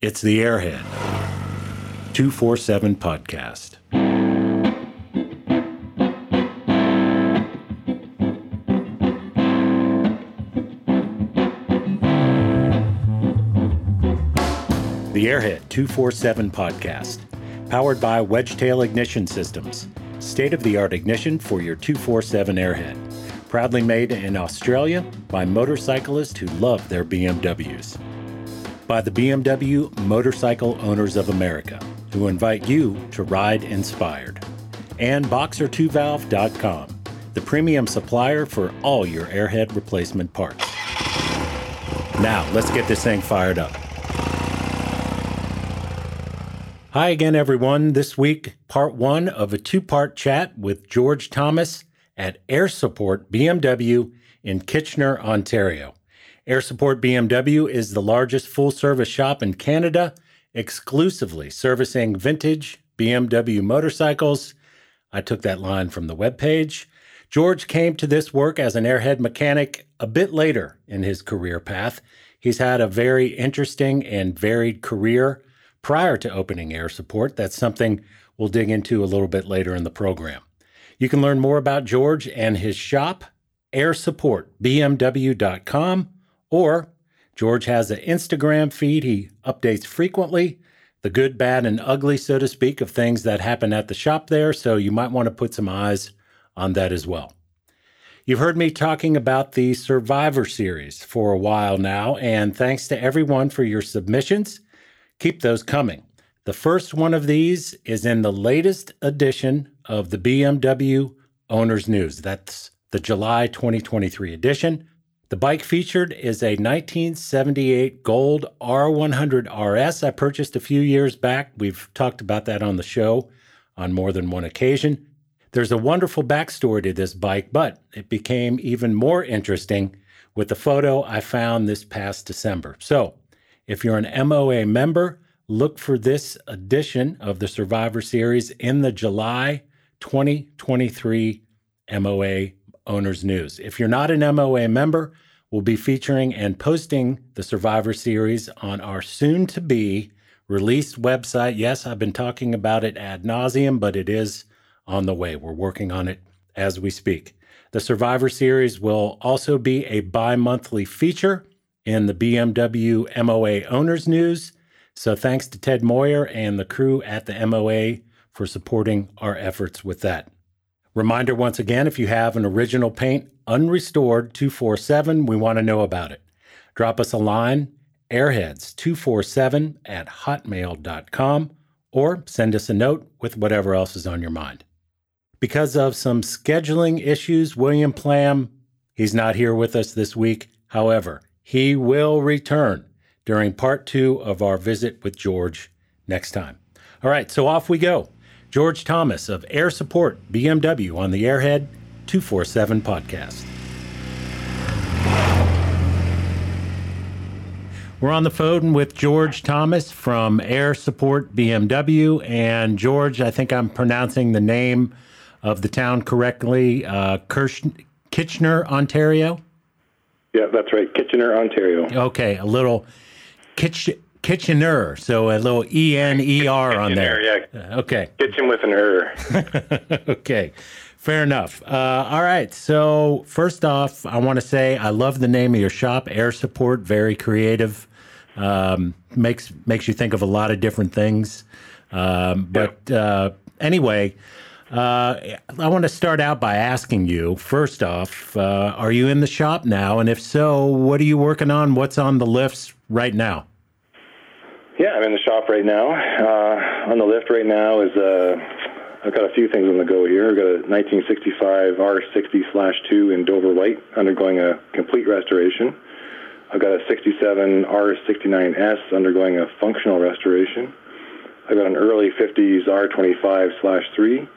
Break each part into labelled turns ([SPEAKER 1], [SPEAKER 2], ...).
[SPEAKER 1] It's the Airhead 247 podcast. The Airhead 247 podcast, powered by Wedgetail Ignition Systems, state of the art ignition for your 247 Airhead. Proudly made in Australia by motorcyclists who love their BMWs by the BMW Motorcycle Owners of America, who invite you to ride inspired. And Boxer2Valve.com, the premium supplier for all your airhead replacement parts. Now, let's get this thing fired up. Hi again, everyone. This week, part one of a two part chat with George Thomas at Air Support BMW in Kitchener, Ontario. Air Support BMW is the largest full service shop in Canada, exclusively servicing vintage BMW motorcycles. I took that line from the webpage. George came to this work as an airhead mechanic a bit later in his career path. He's had a very interesting and varied career prior to opening Air Support. That's something we'll dig into a little bit later in the program. You can learn more about George and his shop, air airsupportbmw.com or George has an Instagram feed he updates frequently, the good, bad, and ugly, so to speak, of things that happen at the shop there. So you might want to put some eyes on that as well. You've heard me talking about the Survivor Series for a while now, and thanks to everyone for your submissions. Keep those coming. The first one of these is in the latest edition of the BMW Owners News. That's the July 2023 edition. The bike featured is a 1978 gold R100 RS I purchased a few years back. We've talked about that on the show on more than one occasion. There's a wonderful backstory to this bike, but it became even more interesting with the photo I found this past December. So, if you're an MOA member, look for this edition of the Survivor Series in the July 2023 MOA Owners News. If you're not an MOA member, we'll be featuring and posting the Survivor Series on our soon to be released website. Yes, I've been talking about it ad nauseum, but it is on the way. We're working on it as we speak. The Survivor Series will also be a bi monthly feature in the BMW MOA Owners News. So thanks to Ted Moyer and the crew at the MOA for supporting our efforts with that. Reminder once again if you have an original paint unrestored 247, we want to know about it. Drop us a line, airheads247 at hotmail.com, or send us a note with whatever else is on your mind. Because of some scheduling issues, William Plam, he's not here with us this week. However, he will return during part two of our visit with George next time. All right, so off we go. George Thomas of Air Support BMW on the Airhead 247 podcast. We're on the phone with George Thomas from Air Support BMW. And George, I think I'm pronouncing the name of the town correctly uh, Kirch- Kitchener, Ontario?
[SPEAKER 2] Yeah, that's right. Kitchener, Ontario.
[SPEAKER 1] Okay, a little Kitch- Kitchener, so a little E N E R on there.
[SPEAKER 2] Yeah.
[SPEAKER 1] Uh, okay.
[SPEAKER 2] Kitchen with an er.
[SPEAKER 1] okay. Fair enough. Uh, all right. So first off, I want to say I love the name of your shop, Air Support. Very creative. Um, makes makes you think of a lot of different things. Um, but uh, anyway, uh, I want to start out by asking you first off, uh, are you in the shop now? And if so, what are you working on? What's on the lifts right now?
[SPEAKER 2] Yeah, I'm in the shop right now. Uh, on the lift right now is uh, I've got a few things on the go here. I've got a 1965 R60/2 in Dover White undergoing a complete restoration. I've got a 67 R69S undergoing a functional restoration. I've got an early 50s R25/3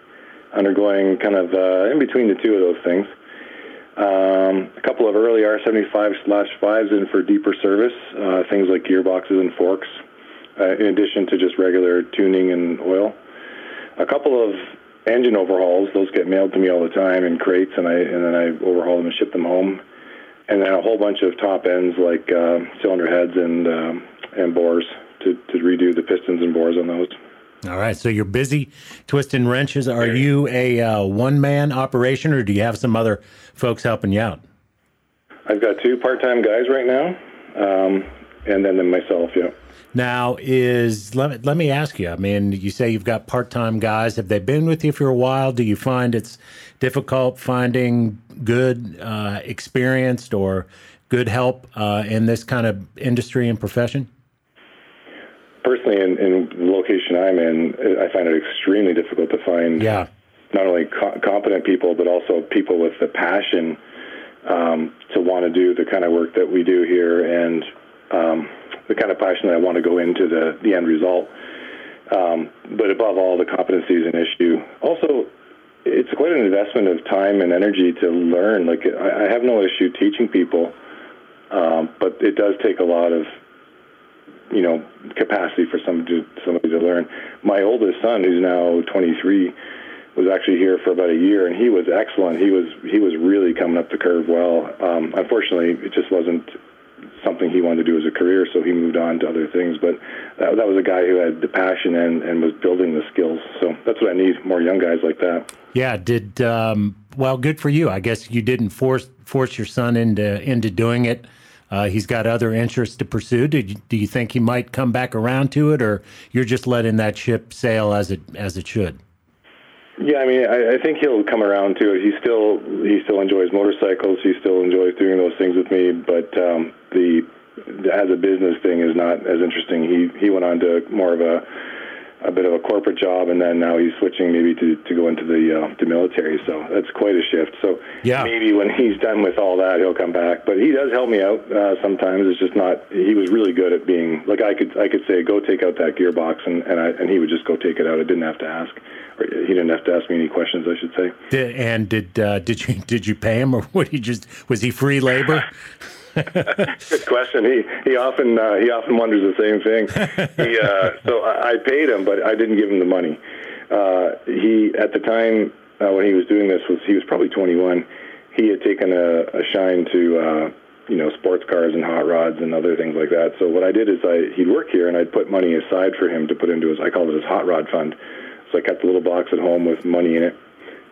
[SPEAKER 2] undergoing kind of uh, in between the two of those things. Um, a couple of early R75/5s in for deeper service, uh, things like gearboxes and forks, uh, in addition to just regular tuning and oil. A couple of engine overhauls; those get mailed to me all the time in crates, and I and then I overhaul them and ship them home. And then a whole bunch of top ends like uh, cylinder heads and um, and bores to, to redo the pistons and bores on those.
[SPEAKER 1] All right, so you're busy twisting wrenches. Are you a uh, one man operation, or do you have some other folks helping you out?
[SPEAKER 2] I've got two part time guys right now, um, and then, then myself. Yeah.
[SPEAKER 1] Now, is let me, let me ask you. I mean, you say you've got part time guys. Have they been with you for a while? Do you find it's difficult finding good, uh, experienced, or good help uh, in this kind of industry and profession?
[SPEAKER 2] personally, in, in the location I'm in, I find it extremely difficult to find
[SPEAKER 1] yeah.
[SPEAKER 2] not only co- competent people, but also people with the passion um, to want to do the kind of work that we do here and um, the kind of passion that I want to go into the, the end result. Um, but above all, the competency is an issue. Also, it's quite an investment of time and energy to learn. Like I, I have no issue teaching people, um, but it does take a lot of you know capacity for somebody to, somebody to learn. My oldest son, who's now 23, was actually here for about a year, and he was excellent. He was he was really coming up the curve well. Um, unfortunately, it just wasn't something he wanted to do as a career, so he moved on to other things. But that, that was a guy who had the passion and, and was building the skills. So that's what I need more young guys like that.
[SPEAKER 1] Yeah. Did um, well. Good for you. I guess you didn't force force your son into into doing it. Uh, he's got other interests to pursue. Do you, do you think he might come back around to it, or you're just letting that ship sail as it as it should?
[SPEAKER 2] Yeah, I mean, I, I think he'll come around to it. He still he still enjoys motorcycles. He still enjoys doing those things with me. But um, the as a business thing is not as interesting. He he went on to more of a a bit of a corporate job, and then now he's switching maybe to, to go into the uh, the military. So that's quite a shift. So
[SPEAKER 1] yeah.
[SPEAKER 2] maybe when he's done with all that, he'll come back. But he does help me out uh, sometimes. It's just not. He was really good at being like I could I could say go take out that gearbox, and and I and he would just go take it out. I didn't have to ask, he didn't have to ask me any questions. I should say.
[SPEAKER 1] Did, and did uh, did you did you pay him, or would he just was he free labor?
[SPEAKER 2] Good question. He he often uh, he often wonders the same thing. He, uh, so I, I paid him, but I didn't give him the money. Uh, he at the time uh, when he was doing this was he was probably 21. He had taken a, a shine to uh, you know sports cars and hot rods and other things like that. So what I did is I he'd work here and I'd put money aside for him to put into his I called it his hot rod fund. So I kept a little box at home with money in it,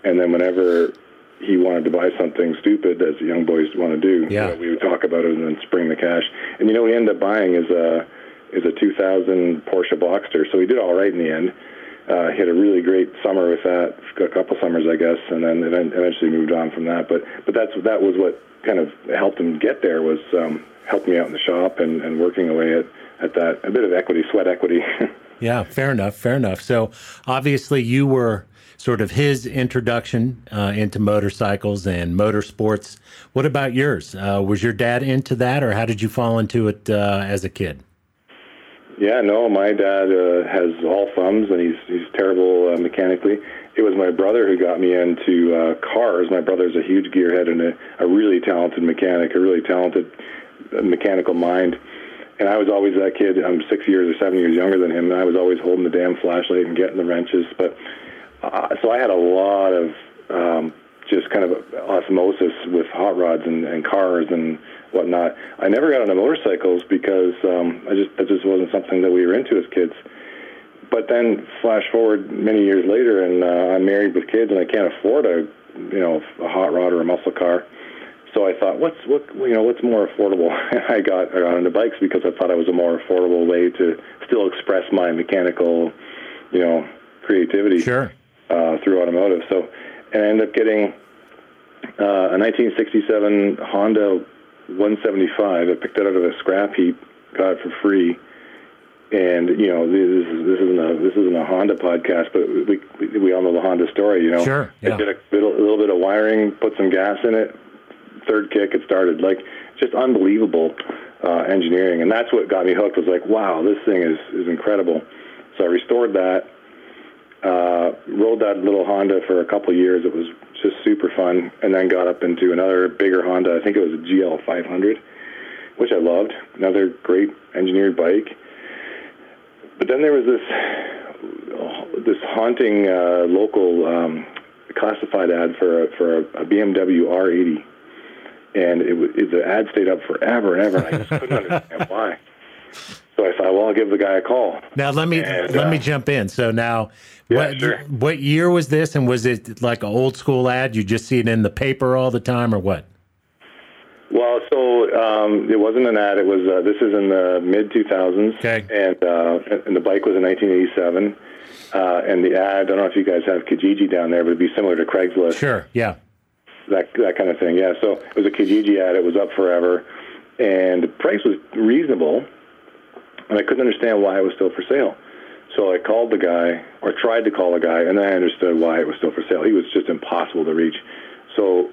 [SPEAKER 2] and then whenever he wanted to buy something stupid, as young boys want to do.
[SPEAKER 1] Yeah.
[SPEAKER 2] We would talk about it and then spring the cash. And you know, we ended up buying is a is a 2000 Porsche Boxster. So he did all right in the end. Uh, he had a really great summer with that, a couple summers, I guess, and then eventually moved on from that. But but that's that was what kind of helped him get there was um, helping me out in the shop and, and working away at at that a bit of equity, sweat equity.
[SPEAKER 1] yeah, fair enough, fair enough. So obviously you were sort of his introduction uh, into motorcycles and motorsports. What about yours? Uh, was your dad into that, or how did you fall into it uh, as a kid?
[SPEAKER 2] Yeah, no, my dad uh, has all thumbs, and he's he's terrible uh, mechanically. It was my brother who got me into uh, cars. My brother's a huge gearhead and a, a really talented mechanic, a really talented mechanical mind. And I was always that kid. I'm six years or seven years younger than him, and I was always holding the damn flashlight and getting the wrenches. But uh, so I had a lot of um, just kind of osmosis with hot rods and, and cars and whatnot. I never got into motorcycles because um, I just that just wasn't something that we were into as kids. But then flash forward many years later, and uh, I'm married with kids, and I can't afford a you know a hot rod or a muscle car. So I thought, what's what you know what's more affordable? I got I got into bikes because I thought it was a more affordable way to still express my mechanical, you know, creativity.
[SPEAKER 1] Sure
[SPEAKER 2] uh, through automotive. So, and I ended up getting uh, a 1967 Honda 175. I picked it out of a scrap heap, got it for free. And you know this is this isn't a this isn't a Honda podcast, but we we, we all know the Honda story. You know,
[SPEAKER 1] sure. Yeah.
[SPEAKER 2] I did a a little bit of wiring, put some gas in it, third kick, it started. Like just unbelievable uh, engineering, and that's what got me hooked. Was like, wow, this thing is is incredible. So I restored that, uh, rode that little Honda for a couple years. It was just super fun, and then got up into another bigger Honda. I think it was a GL 500, which I loved. Another great engineered bike. But then there was this this haunting uh, local um, classified ad for a, for a, a BMW R80, and it, it, the ad stayed up forever and ever. And I just couldn't understand why. So I thought, well, I'll give the guy a call.
[SPEAKER 1] Now let me
[SPEAKER 2] And,
[SPEAKER 1] let
[SPEAKER 2] uh,
[SPEAKER 1] me jump in. So now,
[SPEAKER 2] Yeah,
[SPEAKER 1] what
[SPEAKER 2] sure.
[SPEAKER 1] what year was this, and was it like an old school ad? You just see it in the paper all the time, or what?
[SPEAKER 2] Well, so um, it wasn't an ad. It was uh, this is in the mid 2000s,
[SPEAKER 1] Okay.
[SPEAKER 2] and uh, and the bike was in 1987. Uh, and the ad, I don't know if you guys have Kijiji down there, but it'd be similar to Craigslist.
[SPEAKER 1] Sure. Yeah.
[SPEAKER 2] That that kind of thing. Yeah, so it was a Kijiji ad. It was up forever, and the price was reasonable, and I couldn't understand why it was still for sale. So I called the guy, or tried to call the guy, and then I understood why it was still for sale. He was just impossible to reach. So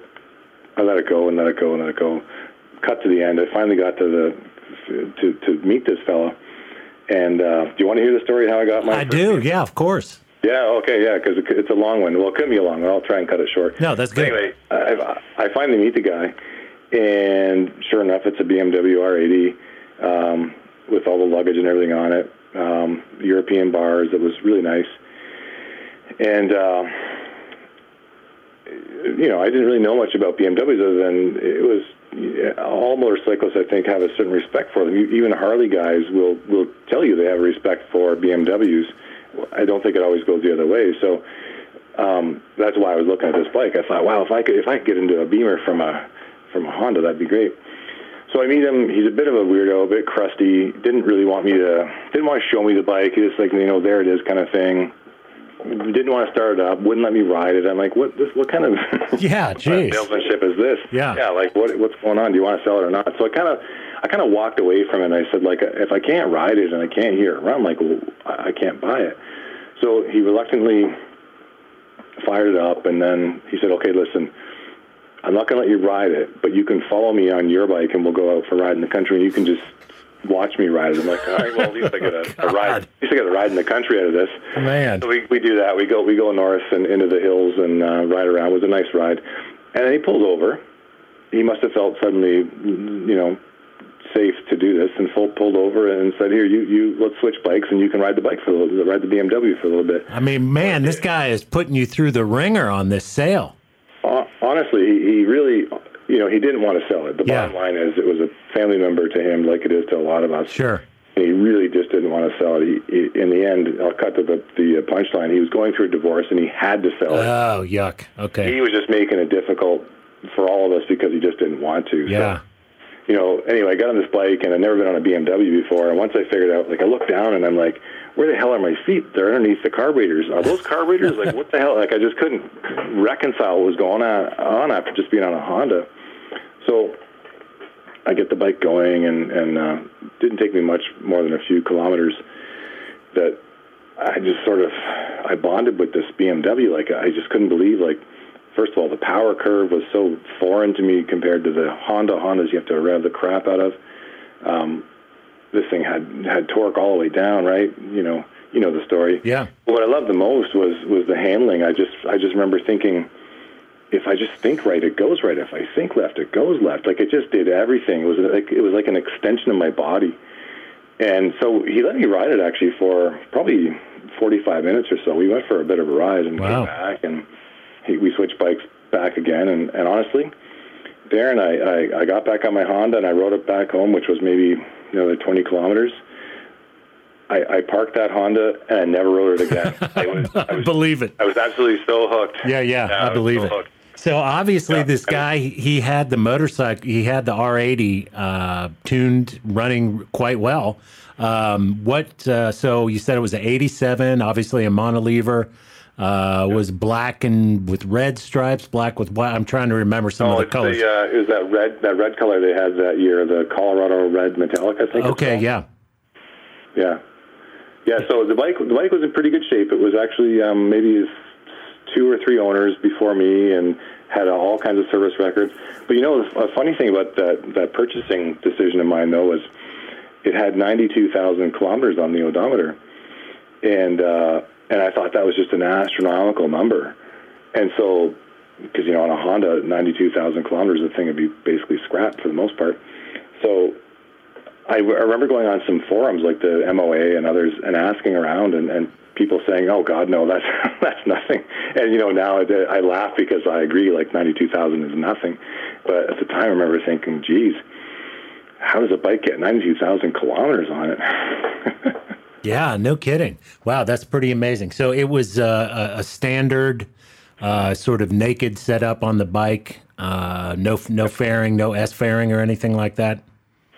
[SPEAKER 2] I let it go and let it go and let it go. Cut to the end. I finally got to the to to meet this fellow. And uh, do you want to hear the story how I got my?
[SPEAKER 1] I do. Yeah, of course.
[SPEAKER 2] Yeah, okay, yeah, because it's a long one. Well, it could be a long one. I'll try and cut it short.
[SPEAKER 1] No, that's good.
[SPEAKER 2] Anyway, I, I finally meet the guy, and sure enough, it's a BMW R80 um, with all the luggage and everything on it. Um, European bars. It was really nice, and uh, you know, I didn't really know much about BMWs other than it was all motorcyclists. I think have a certain respect for them. Even Harley guys will will tell you they have a respect for BMWs. I don't think it always goes the other way. So um, that's why I was looking at this bike. I thought, wow, if I could if I could get into a Beamer from a from a Honda, that'd be great. So I meet him. He's a bit of a weirdo, a bit crusty. Didn't really want me to. Didn't want to show me the bike. He just like you know, there it is, kind of thing. Didn't want to start it up. Wouldn't let me ride it. I'm like, what? This? What kind of
[SPEAKER 1] Yeah.
[SPEAKER 2] Salesmanship is this?
[SPEAKER 1] Yeah.
[SPEAKER 2] Yeah. Like, what? What's going on? Do you want to sell it or not? So I kind of, I kind of walked away from it. and I said, like, if I can't ride it and I can't hear it run, like, well, I can't buy it. So he reluctantly fired it up, and then he said, okay, listen. I'm not going to let you ride it, but you can follow me on your bike, and we'll go out for a ride in the country, and you can just watch me ride it. I'm like, all right, well, at least I get a, a ride. At least I get a ride in the country out of this.
[SPEAKER 1] Man.
[SPEAKER 2] So we, we do that. We go we go north and into the hills and uh, ride around. It was a nice ride. And then he pulls over. He must have felt suddenly, you know, safe to do this, and full, pulled over and said, "Here, you you let's switch bikes, and you can ride the bike for a little, ride the BMW for a little bit."
[SPEAKER 1] I mean, man, this guy is putting you through the ringer on this sale.
[SPEAKER 2] Hon- Honestly, he, he really, you know, he didn't want to sell it. The
[SPEAKER 1] Yeah.
[SPEAKER 2] bottom line is, it was a family member to him, like it is to a lot of us.
[SPEAKER 1] Sure.
[SPEAKER 2] And he really just didn't want to sell it. He, he, in the end, I'll cut to the the punchline. He was going through a divorce, and he had to sell it.
[SPEAKER 1] Oh, yuck. Okay.
[SPEAKER 2] he was just making it difficult for all of us because he just didn't want to.
[SPEAKER 1] Yeah.
[SPEAKER 2] So, you know, anyway, I got on this bike and I'd never been on a BMW before. And once I figured out, like, I looked down and I'm like, where the hell are my feet? They're underneath the carburetors. Are those carburetors? like, what the hell? Like, I just couldn't reconcile what was going on, on after just being on a Honda. So I get the bike going and, and uh, didn't take me much more than a few kilometers that I just sort of I bonded with this BMW. Like I just couldn't believe like first of all the power curve was so foreign to me compared to the Honda Hondas you have to rev the crap out of. Um, this thing had had torque all the way down, right? You know, you know the story.
[SPEAKER 1] Yeah.
[SPEAKER 2] But what I loved the most was was the handling. I just I just remember thinking, if I just think right, it goes right. If I think left, it goes left. Like it just did everything. It was like it was like an extension of my body. And so he let me ride it actually for probably 45 minutes or so. We went for a bit of a ride and
[SPEAKER 1] Wow.
[SPEAKER 2] came back, and he, we switched bikes back again. And, and honestly, Darren, I, I, I got back on my Honda and I rode it back home, which was maybe another 20 kilometers. I, I parked that Honda and I never rode it again. I was, I
[SPEAKER 1] I
[SPEAKER 2] was,
[SPEAKER 1] believe it.
[SPEAKER 2] I was absolutely so hooked.
[SPEAKER 1] Yeah, yeah, I
[SPEAKER 2] was
[SPEAKER 1] believe
[SPEAKER 2] so
[SPEAKER 1] it.
[SPEAKER 2] hooked.
[SPEAKER 1] So obviously,
[SPEAKER 2] Yeah.
[SPEAKER 1] this guy he had the motorcycle, he had the R80 uh, tuned, running quite well. Um, what? Uh, so you said it was an '87, obviously a monolever. Uh, Was black and with red stripes, black with white. I'm trying to remember some
[SPEAKER 2] Oh,
[SPEAKER 1] of the colors.
[SPEAKER 2] the, uh, it was that red that red color they had that year, the Colorado red metallic, I think.
[SPEAKER 1] okay, yeah,
[SPEAKER 2] Yeah, yeah. So the bike, the bike was in pretty good shape. It was actually um, maybe two or three owners before me, and had all kinds of service records. But you know, a funny thing about that that purchasing decision of mine though was it had ninety two thousand kilometers on the odometer, and uh, and I thought that was just an astronomical number, and so. Because you know, on a Honda, ninety-two thousand kilometers, the thing would be basically scrapped for the most part. So I, I remember going on some forums like the MOA and others and asking around and, and people saying, "Oh God, no, that's that's nothing." And you know now I, I laugh because I agree, like ninety-two thousand is nothing. But at the time, I remember thinking, "Geez." how does a bike get 92,000 kilometers on it?
[SPEAKER 1] yeah, no kidding. Wow, that's pretty amazing. So it was uh, a, a standard uh, sort of naked setup on the bike. Uh, no, no fairing, no S fairing or anything like that.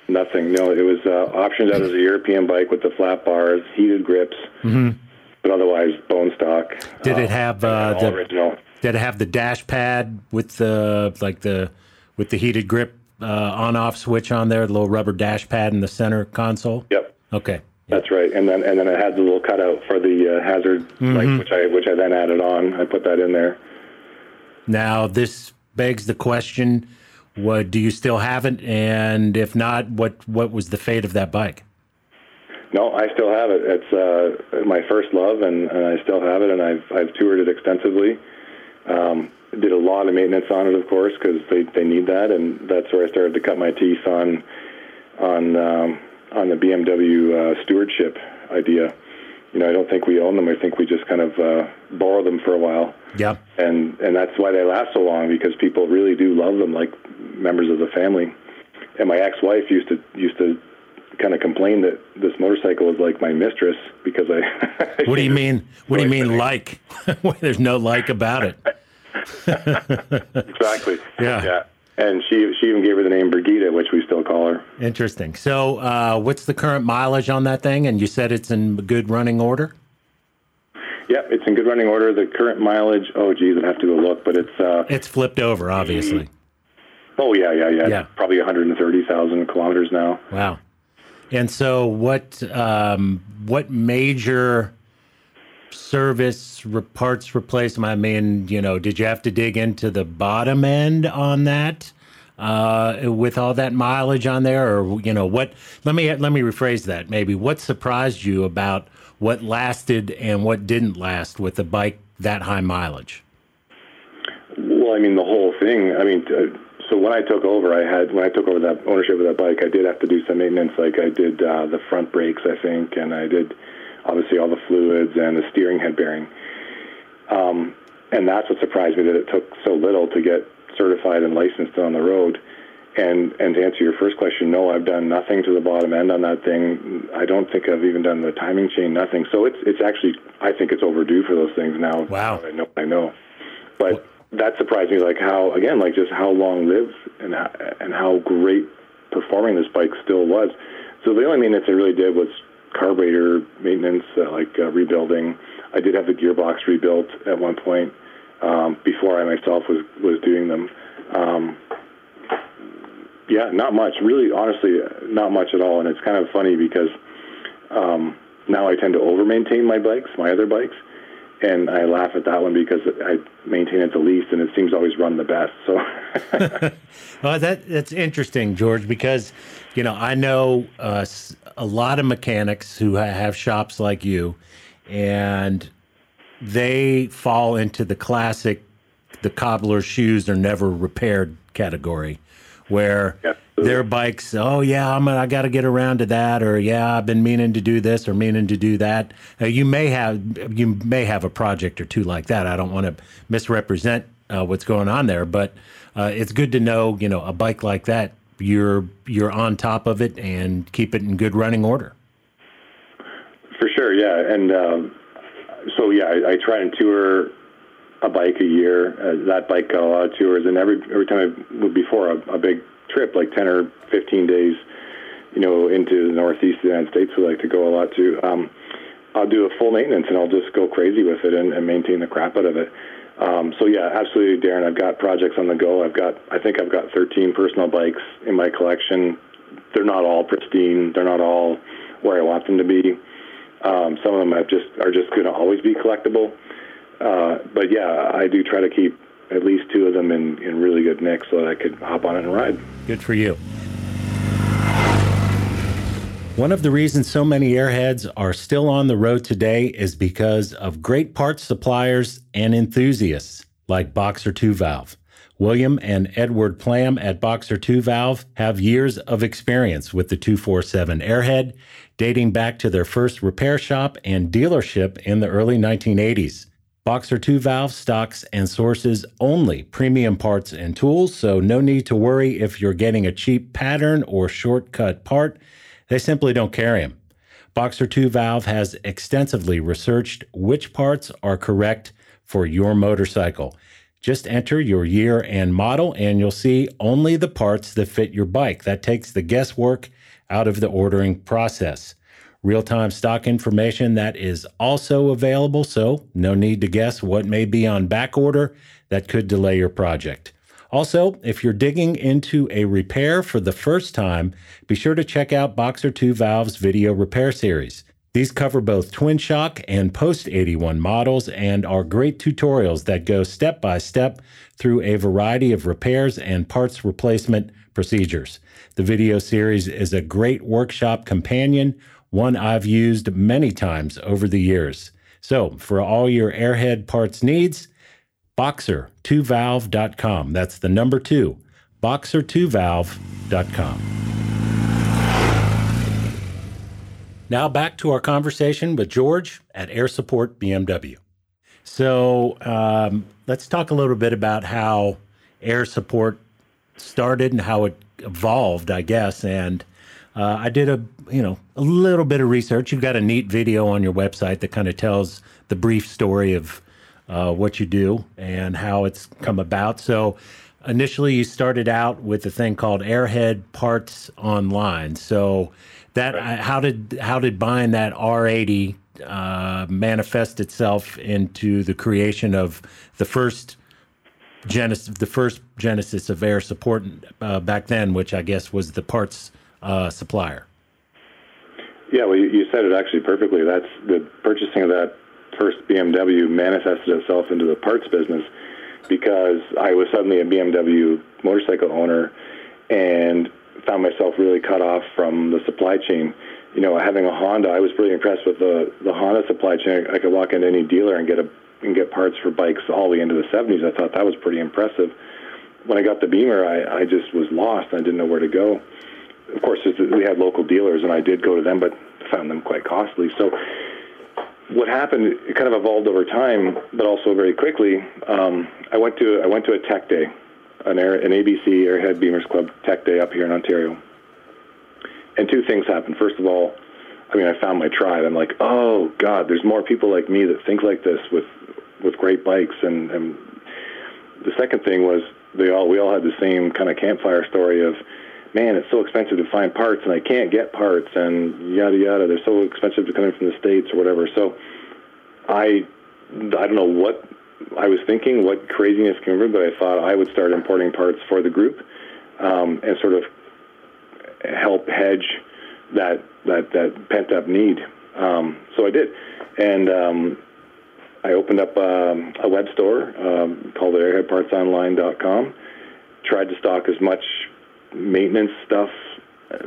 [SPEAKER 2] Nothing. No, it was uh, optioned out as a European bike with the flat bars, heated grips, mm-hmm. but otherwise bone stock.
[SPEAKER 1] Did it uh, have uh, the original? Did it have the dash pad with the like the with the heated grip uh, on-off switch on there, the little rubber dash pad in the center console?
[SPEAKER 2] Yep.
[SPEAKER 1] Okay.
[SPEAKER 2] That's right, and then and then it had the little cutout for the uh, hazard mm-hmm. light, which I which I then added on. I put that in there.
[SPEAKER 1] Now this begs the question: What do you still have it? And if not, what what was the fate of that bike?
[SPEAKER 2] No, I still have it. It's uh, my first love, and, and I still have it, and I've I've toured it extensively. Um, did a lot of maintenance on it, of course, because they, they need that, and that's where I started to cut my teeth on on um, on the BMW uh, stewardship idea. You know, I don't think we own them. I think we just kind of uh, borrow them for a while.
[SPEAKER 1] Yeah.
[SPEAKER 2] And and that's why they last so long because people really do love them like members of the family. And my ex-wife used to used to kind of complain that this motorcycle was like my mistress because I.
[SPEAKER 1] what do you mean? What do you mean like? There's no like about it.
[SPEAKER 2] exactly.
[SPEAKER 1] Yeah.
[SPEAKER 2] Yeah and she she even gave her the name Brigida, which we still call her.
[SPEAKER 1] Interesting. So, uh, what's the current mileage on that thing? And you said it's in good running order.
[SPEAKER 2] Yeah, it's in good running order. The current mileage, oh geez, I'd have to go look, but it's uh,
[SPEAKER 1] it's flipped over, obviously.
[SPEAKER 2] Oh yeah, yeah, yeah. yeah. Probably 130,000 kilometers now.
[SPEAKER 1] Wow. And so, what um, what major service parts replacement? I mean, you know, did you have to dig into the bottom end on that? Uh, with all that mileage on there, or you know what? Let me let me rephrase that. Maybe what surprised you about what lasted and what didn't last with a bike that high mileage?
[SPEAKER 2] Well, I mean the whole thing. I mean, uh, so when I took over, I had when I took over that ownership of that bike, I did have to do some maintenance. Like I did uh, the front brakes, I think, and I did obviously all the fluids and the steering head bearing. Um, and that's what surprised me that it took so little to get certified and licensed on the road. And and to answer your first question, no, I've done nothing to the bottom end on that thing. I don't think I've even done the timing chain, nothing. So it's it's actually I think it's overdue for those things now.
[SPEAKER 1] Wow.
[SPEAKER 2] I know I know. But that surprised me like how again like just how long lived and how, and how great performing this bike still was. So the only maintenance I really did was carburetor maintenance, uh, like uh, rebuilding. I did have the gearbox rebuilt at one point um, before I myself was was doing them. Um, yeah, not much. Really, honestly, not much at all. And it's kind of funny because um, now I tend to over maintain my bikes, my other bikes, and I laugh at that one because I maintain it the least, and it seems always run the best. So,
[SPEAKER 1] well, that that's interesting, George, because you know I know uh, a lot of mechanics who have shops like you, and they fall into the classic the cobbler's shoes are never repaired category where their bikes oh yeah i'm i got to get around to that or yeah i've been meaning to do this or meaning to do that uh, you may have you may have a project or two like that i don't want to misrepresent uh, what's going on there but uh, it's good to know you know a bike like that you're you're on top of it and keep it in good running order.
[SPEAKER 2] For sure, yeah, and um, so yeah, I, I, try and tour a bike a year. Uh, that bike got a lot of tours, and every every time I before a, a big trip, like ten or fifteen days, you know, into the northeast of the United States, we like to go a lot to. Um, I'll do a full maintenance, and I'll just go crazy with it and, and maintain the crap out of it. Um, so yeah, absolutely, Darren. I've got projects on the go. I've got, I think I've got 13 personal bikes in my collection. They're not all pristine. They're not all where I want them to be. Um, some of them have just are just going to always be collectible. Uh, but yeah, I do try to keep at least two of them in, in really good nick so that I could hop on it and ride.
[SPEAKER 1] Good for you. One of the reasons so many airheads are still on the road today is because of great parts suppliers and enthusiasts like Boxer 2 Valve. William and Edward Plam at Boxer 2 Valve have years of experience with the 247 Airhead, dating back to their first repair shop and dealership in the early 1980s. Boxer 2 valve stocks and sources only premium parts and tools, so no need to worry if you're getting a cheap pattern or shortcut part. They simply don't carry them. Boxer 2 valve has extensively researched which parts are correct for your motorcycle. Just enter your year and model, and you'll see only the parts that fit your bike. That takes the guesswork out of the ordering process real time stock information that is also available, so no need to guess what may be on back order that could delay your project. Also, if you're digging into a repair for the first time, be sure to check out Boxer 2 Valve's video repair series. These cover both twin shock and post 81 models and are great tutorials that go step by step through a variety of repairs and parts replacement procedures. The video series is a great workshop companion one I've used many times over the years. So, for all your airhead parts needs, boxer2valve.com. That's the number two, boxer2valve.com. Now, back to our conversation with George at Air Support BMW. So, um, let's talk a little bit about how Air Support started and how it evolved, I guess. And uh, I did a you know a little bit of research. You've got a neat video on your website that kind of tells the brief story of uh, what you do and how it's come about. So initially, you started out with a thing called Airhead Parts Online. So that right. how did how did buying that R80 uh, manifest itself into the creation of the first genesis the first genesis of air support uh, back then, which I guess was the parts uh, supplier.
[SPEAKER 2] Yeah, well, you, said it actually perfectly. That's the purchasing of that first BMW manifested itself into the parts business because I was suddenly a BMW motorcycle owner and found myself really cut off from the supply chain. You know, having a Honda, I was pretty impressed with the the Honda supply chain. I could walk into any dealer and get a and get parts for bikes all the way into the 70s. I thought that was pretty impressive. When I got the Beamer, I, I just was lost. I didn't know where to go of course, we had local dealers, and I did go to them, but found them quite costly. So what happened? It kind of evolved over time, but also very quickly. Um, I went to I went to a tech day, an, air, an ABC Airhead Beamers Club tech day up here in Ontario, and two things happened. First of all, I mean, I found my tribe. I'm like, oh God, there's more people like me that think like this with with great bikes, and, and the second thing was they all we all had the same kind of campfire story of man, it's so expensive to find parts and I can't get parts and yada yada. They're so expensive to come in from the states or whatever. So I I don't know what I was thinking, what craziness came over, but I thought I would start importing parts for the group um, and sort of help hedge that that that pent up need. Um, so I did, and um, I opened up um, a web store um, called airheadpartsonline.com. Tried to stock as much maintenance stuff uh,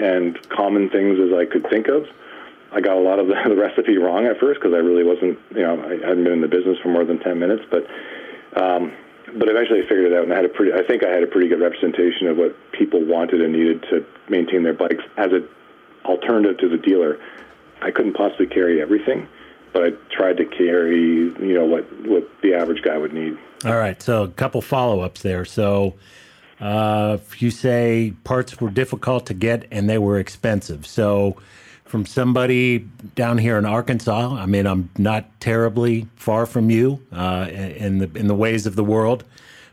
[SPEAKER 2] and common things as I could think of. I got a lot of the, recipe wrong at first because I really wasn't, you know, I hadn't been in the business for more than 10 minutes, but, um, but eventually I figured it out and I had a pretty, I think I had a pretty good representation of what people wanted and needed to maintain their bikes as an alternative to the dealer. I couldn't possibly carry everything, but I tried to carry, you know, what, what the average guy would need.
[SPEAKER 1] All right. So a couple follow-ups there. So, uh, you say parts were difficult to get and they were expensive. So, from somebody down here in Arkansas, I mean, I'm not terribly far from you uh, in the in the ways of the world.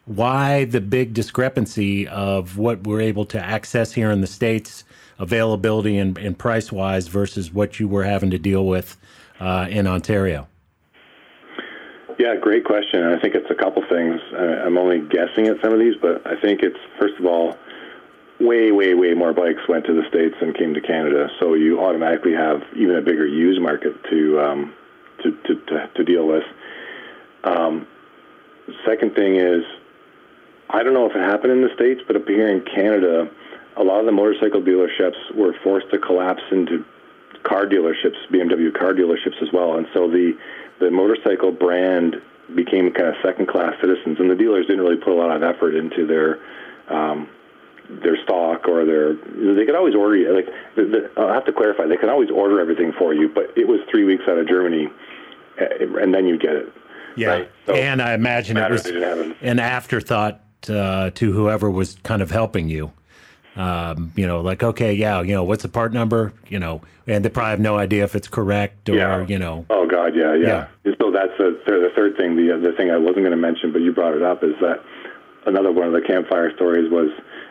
[SPEAKER 1] Why the big discrepancy of what we're able to access here in the states, availability and, and price wise, versus what you were having to deal with uh, in Ontario?
[SPEAKER 2] Yeah, great question. I think it's a couple things. I'm only guessing at some of these, but I think it's first of all, way, way, way more bikes went to the states than came to Canada. So you automatically have even a bigger used market to um, to, to, to, to, deal with. Um, second thing is, I don't know if it happened in the states, but up here in Canada, a lot of the motorcycle dealerships were forced to collapse into car dealerships, BMW car dealerships as well, and so the the motorcycle brand became kind of second class citizens, and the dealers didn't really put a lot of effort into their um, their stock or their. They could always order you. Like the, the, I'll have to clarify, they can always order everything for you, but it was three weeks out of Germany, eh, and then you get it.
[SPEAKER 1] Yeah,
[SPEAKER 2] right? So
[SPEAKER 1] and I imagine it was
[SPEAKER 2] they didn't have them.
[SPEAKER 1] an afterthought uh, to whoever was kind of helping you. Um, you know, like okay, yeah, you know, what's the part number? You know, and they probably have no idea if it's correct or
[SPEAKER 2] Yeah.
[SPEAKER 1] you know.
[SPEAKER 2] Oh God, yeah, yeah. So that's the third, the third thing. The the thing I wasn't going to mention, but you brought it up, is that another one of the campfire stories was,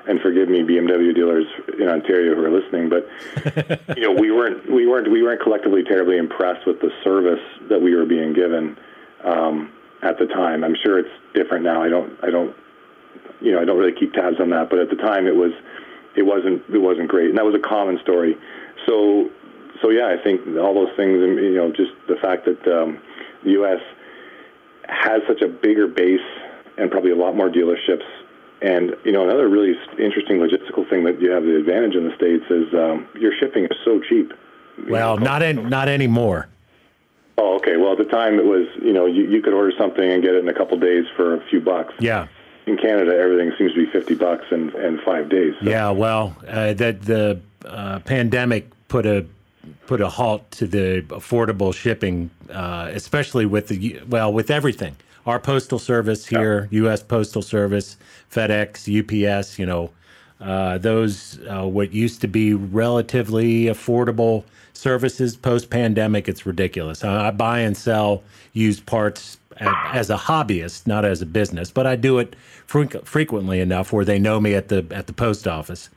[SPEAKER 2] and forgive me, BMW dealers in Ontario who are listening, but you know, we weren't we weren't we weren't collectively terribly impressed with the service that we were being given um, at the time. I'm sure it's different now. I don't I don't you know I don't really keep tabs on that, but at the time it was it wasn't it wasn't great, and that was a common story. So so yeah, I think all those things, and you know, just the fact that um, the U.S. has such a bigger base and probably a lot more dealerships. And you know, another really interesting logistical thing that you have the advantage in the states is um, your shipping is so cheap.
[SPEAKER 1] Well, not in, not anymore.
[SPEAKER 2] Oh, okay. Well, at the time it was, you know, you, you could order something and get it in a couple days for a few bucks.
[SPEAKER 1] Yeah,
[SPEAKER 2] In Canada, everything seems to be fifty bucks in, in five days. So,
[SPEAKER 1] yeah. Well, uh, that the uh, pandemic put a put a halt to the affordable shipping, uh, especially with the well with everything. Our postal service here, U.S. Postal Service, FedEx, UPS. You know, uh, those uh, what used to be relatively affordable services post pandemic. It's ridiculous. I, I buy and sell used parts as a hobbyist, not as a business, but I do it freq- frequently enough where they know me at the at the post office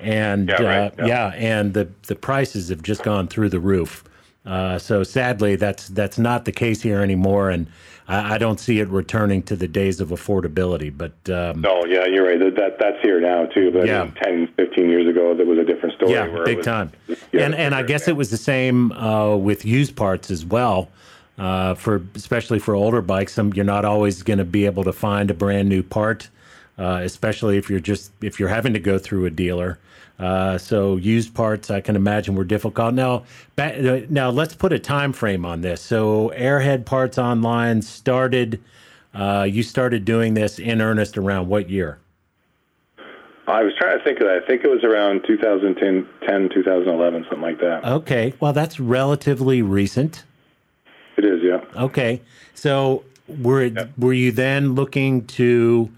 [SPEAKER 1] and
[SPEAKER 2] Yeah, right,
[SPEAKER 1] uh,
[SPEAKER 2] yeah.
[SPEAKER 1] yeah, and the the prices have just gone through the roof. Uh, so sadly, that's that's not the case here anymore, and I, I don't see it returning to the days of affordability. But um,
[SPEAKER 2] No, yeah, you're right. That, that that's here now too. But
[SPEAKER 1] Yeah.
[SPEAKER 2] 10, 15 years ago, that was a different story.
[SPEAKER 1] yeah, big
[SPEAKER 2] was-
[SPEAKER 1] time.
[SPEAKER 2] yeah,
[SPEAKER 1] and and I guess it was the same uh, with used parts as well. Uh, for especially for older bikes, some you're not always going to be able to find a brand new part, uh, especially if you're just if you're having to go through a dealer. Uh, so used parts, I can imagine, were difficult. Now, ba- now let's put a time frame on this. So Airhead Parts Online started. Uh, you started doing this in earnest around what year?
[SPEAKER 2] I was trying to think of that. I think it was around 2010, 10, 2011, something like that.
[SPEAKER 1] Okay, well that's relatively recent.
[SPEAKER 2] It is, yeah.
[SPEAKER 1] Okay, so were were you then looking to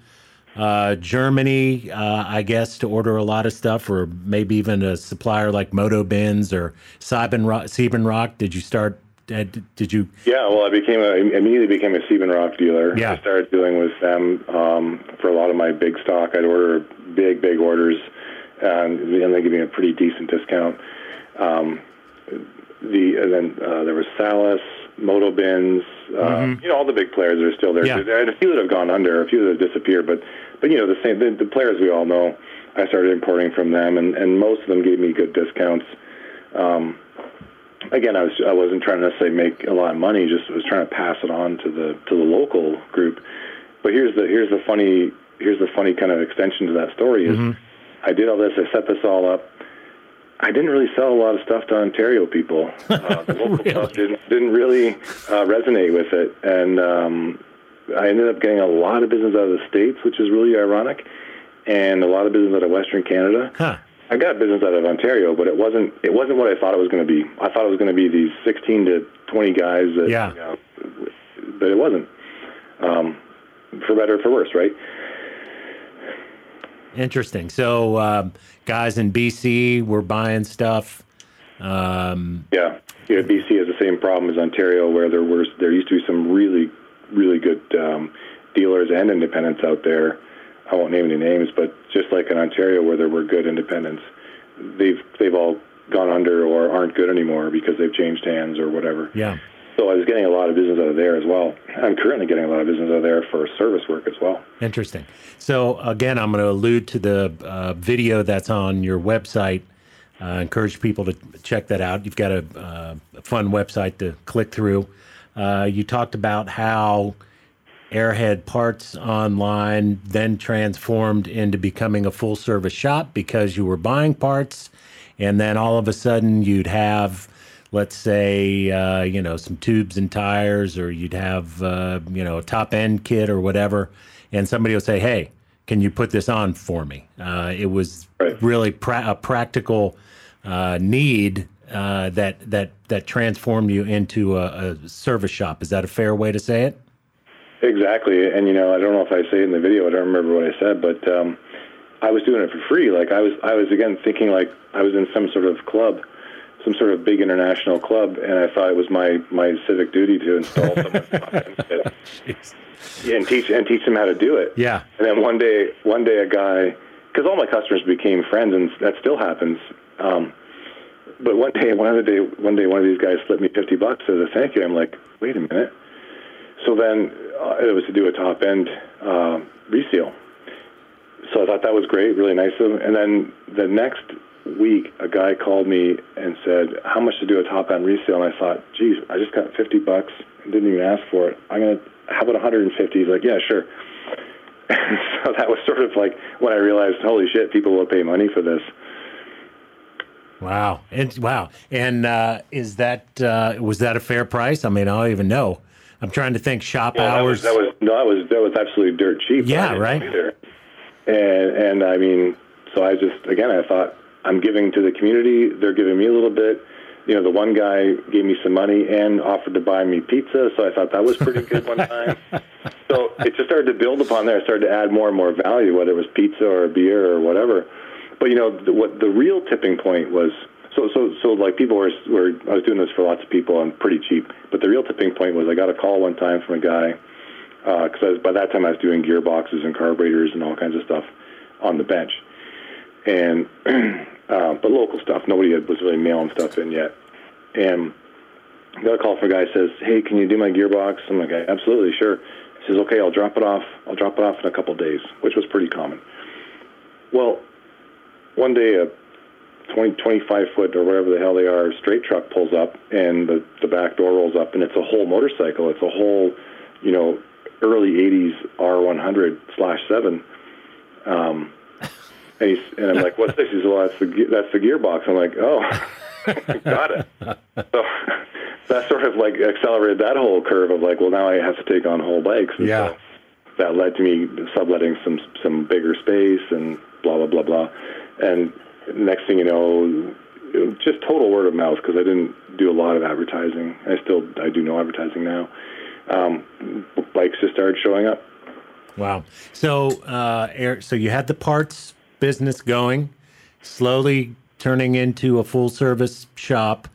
[SPEAKER 1] uh, Germany, uh, I guess, to order a lot of stuff, or maybe even a supplier like Motobins or Siebenrock? Siebenrock? Did you start? Did you?
[SPEAKER 2] Yeah, well, I became a, immediately became a Siebenrock dealer.
[SPEAKER 1] Yeah.
[SPEAKER 2] I started dealing with them um, for a lot of my big stock. I'd order big, big orders, and, and they give me a pretty decent discount. Um, the and then uh, there was Salas, Motobins, uh, you know, all the big players are still there.
[SPEAKER 1] Yeah.
[SPEAKER 2] Are a few that have gone under, a few that have disappeared, but but you know the same the, the players we all know. I started importing from them, and, and most of them gave me good discounts. Um, again, I was I wasn't trying to necessarily make a lot of money, just was trying to pass it on to the to the local group. But here's the here's the funny here's the funny kind of extension to that story is I did all this, I set this all up. I didn't really sell a lot of stuff to Ontario people. Uh, the local
[SPEAKER 1] Really?
[SPEAKER 2] stuff didn't didn't really uh, resonate with it, and um, I ended up getting a lot of business out of the states, which is really ironic, and a lot of business out of Western Canada.
[SPEAKER 1] Huh?
[SPEAKER 2] I got business out of Ontario, but it wasn't it wasn't what I thought it was going to be. I thought it was going to be these 16 to 20 guys. That,
[SPEAKER 1] Yeah.
[SPEAKER 2] You know, but it wasn't. Um, for better or for worse, right?
[SPEAKER 1] Interesting. So um, guys in BC were buying stuff. Um,
[SPEAKER 2] Yeah. Yeah. BC has the same problem as Ontario, where there were there used to be some really really good um, dealers and independents out there. I won't name any names, but just like in Ontario, where there were good independents, they've they've all gone under or aren't good anymore because they've changed hands or whatever.
[SPEAKER 1] yeah.
[SPEAKER 2] So I was getting a lot of business out of there as well. I'm currently getting a lot of business out of there for service work as well.
[SPEAKER 1] Interesting. So again, I'm going to allude to the uh, video that's on your website. Uh, encourage people to check that out. You've got a, uh, a fun website to click through. Uh, you talked about how Airhead Parts Online then transformed into becoming a full service shop because you were buying parts, and then all of a sudden you'd have, let's say, uh, you know, some tubes and tires, or you'd have, uh, you know, a top end kit or whatever, and somebody would say, "Hey, can you put this on for me?" Uh, it was
[SPEAKER 2] Right.
[SPEAKER 1] really pra- a practical uh, need uh, that that that transformed you into a, a service shop. Is that a fair way to say it?
[SPEAKER 2] Exactly, and you know, I don't know if I say it in the video. I don't remember what I said, but um, I was doing it for free. Like I was, I was again thinking like I was in some sort of club, some sort of big international club, and I thought it was my my civic duty to install someone's yeah, and teach and teach them how to do it.
[SPEAKER 1] Yeah.
[SPEAKER 2] And then one day, one day, a guy, because all my customers became friends, and that still happens. Um, but one day, one other day, one day, one of these guys slipped me fifty bucks as a thank you. I'm like, wait a minute. So then uh, it was to do a top end uh, reseal. So I thought that was great, really nice of him. And then the next week, a guy called me and said, "How much to do a top end reseal?" And I thought, "Geez, I just got 50 bucks and didn't even ask for it. I'm gonna, how about 150?" He's like, "Yeah, sure." And so that was sort of like when I realized, holy shit, people will pay money for this.
[SPEAKER 1] Wow, and wow, and uh, is that uh, was that a fair price? I mean, I don't even know. I'm trying to think shop
[SPEAKER 2] yeah,
[SPEAKER 1] hours.
[SPEAKER 2] That was, that was no, that was that was absolutely dirt cheap.
[SPEAKER 1] Yeah, right.
[SPEAKER 2] And and I mean, so I just again I thought I'm giving to the community. They're giving me a little bit. You know, the one guy gave me some money and offered to buy me pizza, so I thought that was pretty good one time. So it just started to build upon there. I started to add more and more value, whether it was pizza or beer or whatever. But you know, the, what the real tipping point was. So so so like people were were I was doing this for lots of people and pretty cheap. But the real tipping point was I got a call one time from a guy because uh, by that time I was doing gearboxes and carburetors and all kinds of stuff on the bench, and uh, but local stuff. Nobody had, was really mailing stuff in yet, and I got a call from a guy says, "Hey, can you do my gearbox?" I'm like, "Absolutely, sure." He says, "Okay, I'll drop it off. I'll drop it off in a couple of days," which was pretty common. Well, one day a 20, 25 foot or whatever the hell they are straight truck pulls up and the, the back door rolls up and it's a whole motorcycle. It's a whole, you know, early 80s R100 slash 7. Um, and, he's, and I'm like, what's this? He says, well, that's the, that's the gearbox. I'm like, oh, got it. So that sort of like accelerated that whole curve of like, well, now I have to take on whole bikes.
[SPEAKER 1] And yeah.
[SPEAKER 2] So that led to me subletting some, some bigger space and blah, blah, blah, blah. And next thing you know, just total word of mouth because I didn't do a lot of advertising. I still, I do no advertising now um, bikes just started showing up.
[SPEAKER 1] Wow. So, uh, so you had the parts business going, slowly turning into a full service shop.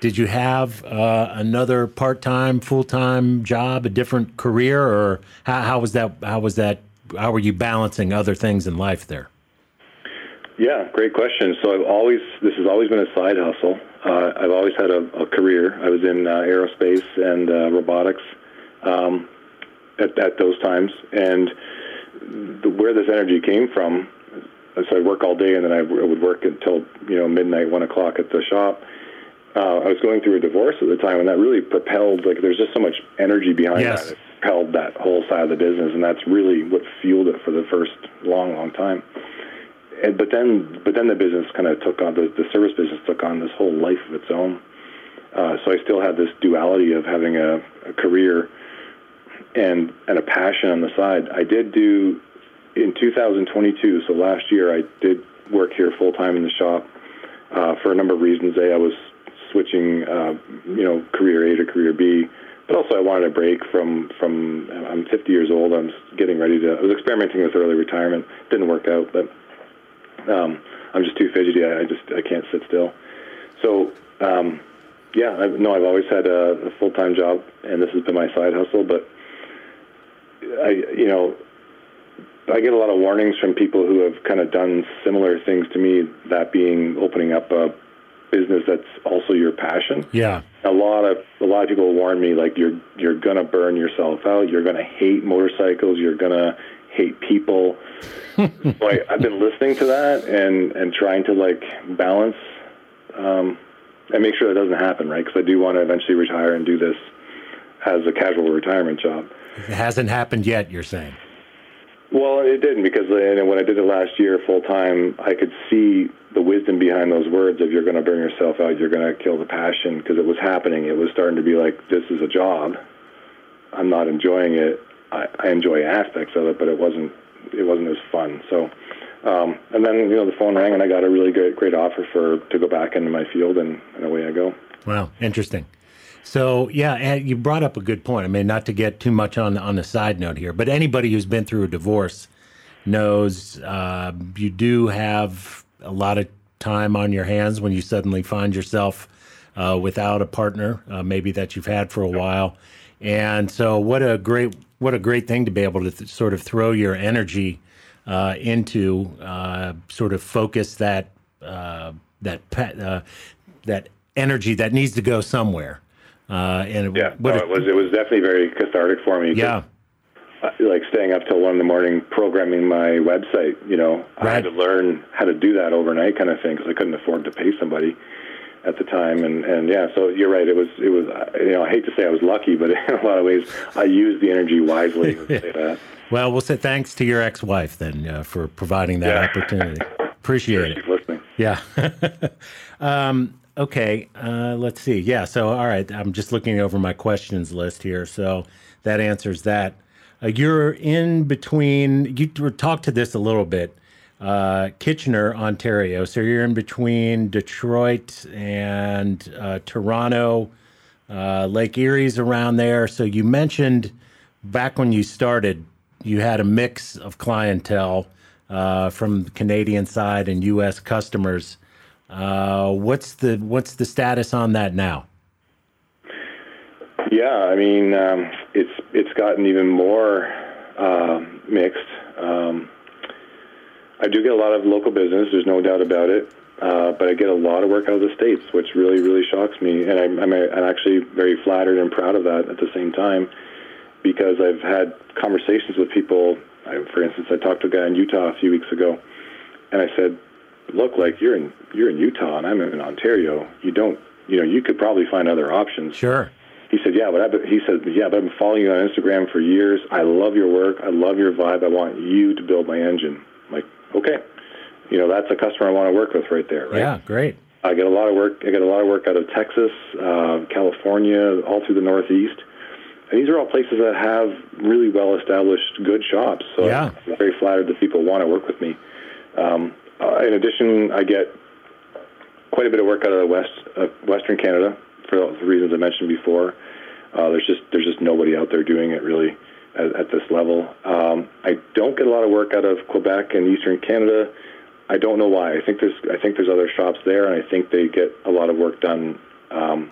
[SPEAKER 1] Did you have uh, another part time, full time job, a different career, or how, how was that? How was that? How were you balancing other things in life there?
[SPEAKER 2] Yeah, great question. So I've always this has always been a side hustle. Uh, I've always had a, a, career. I was in uh, aerospace and uh, robotics um, at, at those times. And the, where this energy came from, so I'd work all day and then I would work until you know midnight, one o'clock at the shop. Uh, I was going through a divorce at the time, and that really propelled. Like, there's just so much energy behind
[SPEAKER 1] yes.
[SPEAKER 2] that. It propelled that whole side of the business, and that's really what fueled it for the first long, long time. And, but then, but then the business kind of took on the, the service business took on this whole life of its own. Uh, so I still had this duality of having a, a career and and a passion on the side. I did do in 2022, so last year I did work here full time in the shop uh, for a number of reasons. A, I was switching, uh, you know, career A to career B, but also I wanted a break from from. I'm 50 years old. I'm getting ready to. I was experimenting with early retirement. Didn't work out, but um, I'm just too fidgety. I, I just I can't sit still. So. Um, yeah, I, no, I've always had a, a full time job, and this has been my side hustle. But I, you know, I get a lot of warnings from people who have kind of done similar things to me. That being opening up a business that's also your passion.
[SPEAKER 1] Yeah.
[SPEAKER 2] A lot of a lot of people warn me like you're you're gonna burn yourself out. You're gonna hate motorcycles. You're gonna hate people. so I, I've been listening to that and and trying to like balance um, and make sure that doesn't happen, right? Because I do want to eventually retire and do this as a casual retirement job.
[SPEAKER 1] It hasn't happened yet, you're saying?
[SPEAKER 2] Well, it didn't because when I did it last year full time, I could see the wisdom behind those words of you're going to burn yourself out, you're going to kill the passion because it was happening. It was starting to be like, this is a job. I'm not enjoying it. I, I enjoy aspects of it, but it wasn't it wasn't as fun. So, um, and then you know the phone rang and I got a really great great offer for to go back into my field and, and away I go.
[SPEAKER 1] Wow, interesting. So yeah, and you brought up a good point. I mean, not to get too much on on the side note here, but anybody who's been through a divorce knows uh, you do have a lot of time on your hands when you suddenly find yourself uh, without a partner, uh, maybe that you've had for a while. And so, what a great what a great thing to be able to th- sort of throw your energy uh, into, uh, sort of focus that uh, that that energy that needs to go somewhere.
[SPEAKER 2] Uh, and yeah, no, it was it was definitely very cathartic for me.
[SPEAKER 1] Yeah.
[SPEAKER 2] Uh, like staying up till one in the morning programming my website, you know, right. I had to learn how to do that overnight, kind of thing, because I couldn't afford to pay somebody at the time. And and yeah, so you're right. It was it was you know I hate to say I was lucky, but in a lot of ways I used the energy wisely.
[SPEAKER 1] well, we'll say thanks to your ex-wife then uh, for providing that yeah. opportunity. Appreciate
[SPEAKER 2] it.
[SPEAKER 1] Yeah. um, Okay, uh, let's see. Yeah, so all right, I'm just looking over my questions list here. So that answers that. Uh, you're in between. You talked to this a little bit. Uh, Kitchener, Ontario. So you're in between Detroit and uh, Toronto. Uh, Lake Erie's around there. So you mentioned back when you started, you had a mix of clientele uh, from Canadian side and U.S. customers. Uh, what's the what's the status on that now?
[SPEAKER 2] Yeah, I mean um, it's it's gotten even more uh, mixed. Um, I do get a lot of local business. There's no doubt about it. Uh, but I get a lot of work out of the states, which really really shocks me, and I'm, I'm, I'm actually very flattered and proud of that at the same time, because I've had conversations with people. I, for instance, I talked to a guy in Utah a few weeks ago, and I said, look like you're in you're in Utah and I'm in Ontario. You don't, you know, you could probably find other options.
[SPEAKER 1] Sure.
[SPEAKER 2] He said, yeah, but I've been, he said, yeah, but I've been following you on Instagram for years. I love your work. I love your vibe. I want you to build my engine. I'm like, okay, you know, that's a customer I want to work with right there. Right?
[SPEAKER 1] Yeah, great.
[SPEAKER 2] I get a lot of work. I get a lot of work out of Texas, uh, California, all through the Northeast. And these are all places that have really well established good shops. So
[SPEAKER 1] yeah.
[SPEAKER 2] I'm very flattered that people want to work with me. Um, uh, in addition, I get quite a bit of work out of the west, uh, Western Canada for the reasons I mentioned before. Uh, there's just there's just nobody out there doing it really at, at this level. Um, I don't get a lot of work out of Quebec and Eastern Canada. I don't know why. I think there's I think there's other shops there, and I think they get a lot of work done um,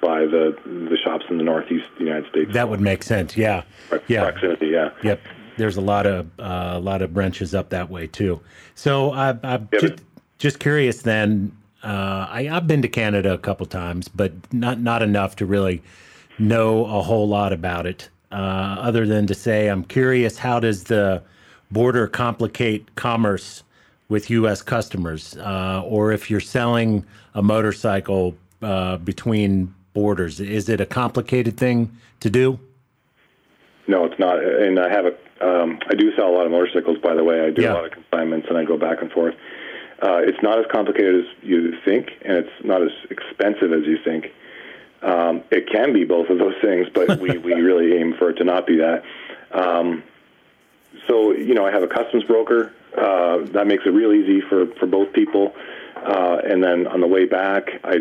[SPEAKER 2] by the the shops in the Northeast United States.
[SPEAKER 1] That would make sense. Yeah.
[SPEAKER 2] Yeah. Proximity. Yeah.
[SPEAKER 1] Yep there's a lot of uh, a lot of branches up that way too. So I, I'm yeah, just, just curious. Then uh, I, have been to Canada a couple times, but not not enough to really know a whole lot about it. Uh, other than to say, I'm curious. How does the border complicate commerce with U.S. customers, uh, or if you're selling a motorcycle uh, between borders, is it a complicated thing to do?
[SPEAKER 2] No, it's not. And I have a um, I do sell a lot of motorcycles, by the way. I do
[SPEAKER 1] yeah.
[SPEAKER 2] a lot of consignments, and I go back and forth. Uh, it's not as complicated as you think, and it's not as expensive as you think. Um, it can be both of those things, but we, we really aim for it to not be that. Um, so, you know, I have a customs broker. Uh, that makes it real easy for, for both people. Uh, and then on the way back, I,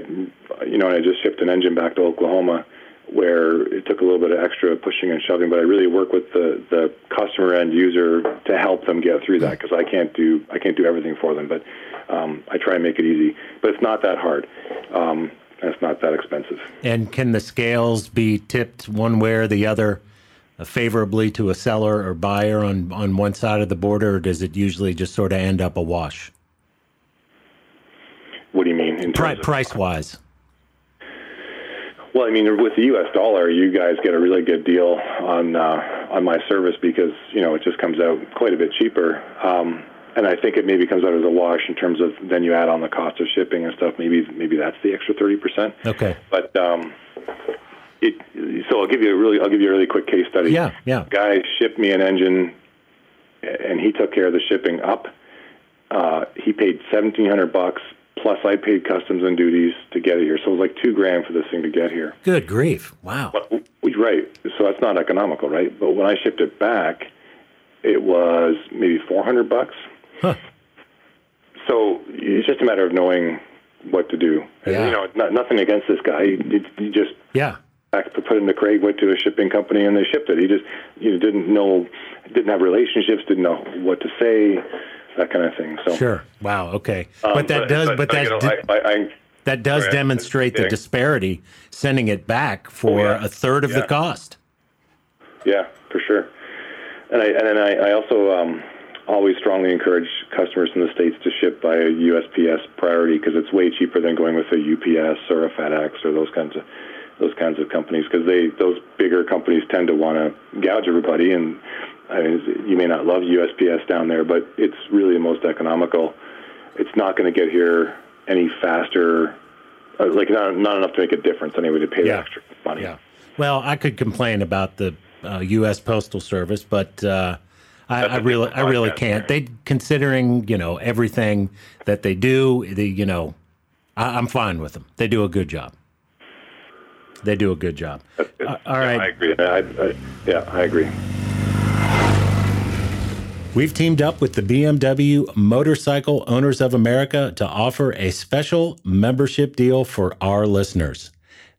[SPEAKER 2] you know, I just shipped an engine back to Oklahoma where it took a little bit of extra pushing and shoving, but I really work with the, the customer end user to help them get through that because I can't do I can't do everything for them, but um, I try and make it easy. But it's not that hard. Um, and it's not that expensive.
[SPEAKER 1] And can the scales be tipped one way or the other uh, favorably to a seller or buyer on, on one side of the border, or does it usually just sort of end up a wash?
[SPEAKER 2] What do you mean?
[SPEAKER 1] Pri- price wise.
[SPEAKER 2] Well, I mean, with the U.S. dollar, you guys get a really good deal on uh, on my service because you know it just comes out quite a bit cheaper. Um, and I think it maybe comes out as a wash in terms of then you add on the cost of shipping and stuff. Maybe maybe that's the extra thirty percent.
[SPEAKER 1] Okay.
[SPEAKER 2] But um, it, so I'll give you a really I'll give you a really quick case study.
[SPEAKER 1] Yeah, yeah.
[SPEAKER 2] Guy shipped me an engine, and he took care of the shipping up. Uh, he paid seventeen hundred bucks plus I paid customs and duties to get it here. So it was like two grand for this thing to get here.
[SPEAKER 1] Good grief! Wow.
[SPEAKER 2] But, right. So that's not economical, right? But when I shipped it back, it was maybe four hundred bucks.
[SPEAKER 1] Huh.
[SPEAKER 2] So it's just a matter of knowing what to do. And,
[SPEAKER 1] Yeah.
[SPEAKER 2] you know, not, nothing against this guy. He, he just
[SPEAKER 1] Yeah.
[SPEAKER 2] put it in the crate, went to a shipping company, and they shipped it. He just you know, didn't know, didn't have relationships, didn't know what to say, that kind of thing. So,
[SPEAKER 1] Sure. Wow. Okay.
[SPEAKER 2] um,
[SPEAKER 1] but that does. But, that
[SPEAKER 2] you know,
[SPEAKER 1] di-
[SPEAKER 2] I, I,
[SPEAKER 1] that does
[SPEAKER 2] Sorry,
[SPEAKER 1] demonstrate the disparity, sending it back for
[SPEAKER 2] Oh, yeah.
[SPEAKER 1] a third of the cost.
[SPEAKER 2] yeah, for sure. And I and then I, I also um, always strongly encourage customers in the states to ship by a USPS priority because it's way cheaper than going with a UPS or a FedEx or those kinds of those kinds of companies because they those bigger companies tend to want to gouge everybody and I mean, you may not love USPS down there, but it's really the most economical. It's not going to get here any faster, uh, like not not enough to make a difference anyway to pay
[SPEAKER 1] Yeah.
[SPEAKER 2] the extra money.
[SPEAKER 1] Yeah. Well, I could complain about the uh, U.S. Postal Service, but uh, I, I really, I really can't. They considering you know everything that they do, the you know, I, I'm fine with them. They do a good job. They do a good job. Uh, all
[SPEAKER 2] Yeah, I agree. I, I, yeah, I agree.
[SPEAKER 1] We've teamed up with the BMW Motorcycle Owners of America to offer a special membership deal for our listeners.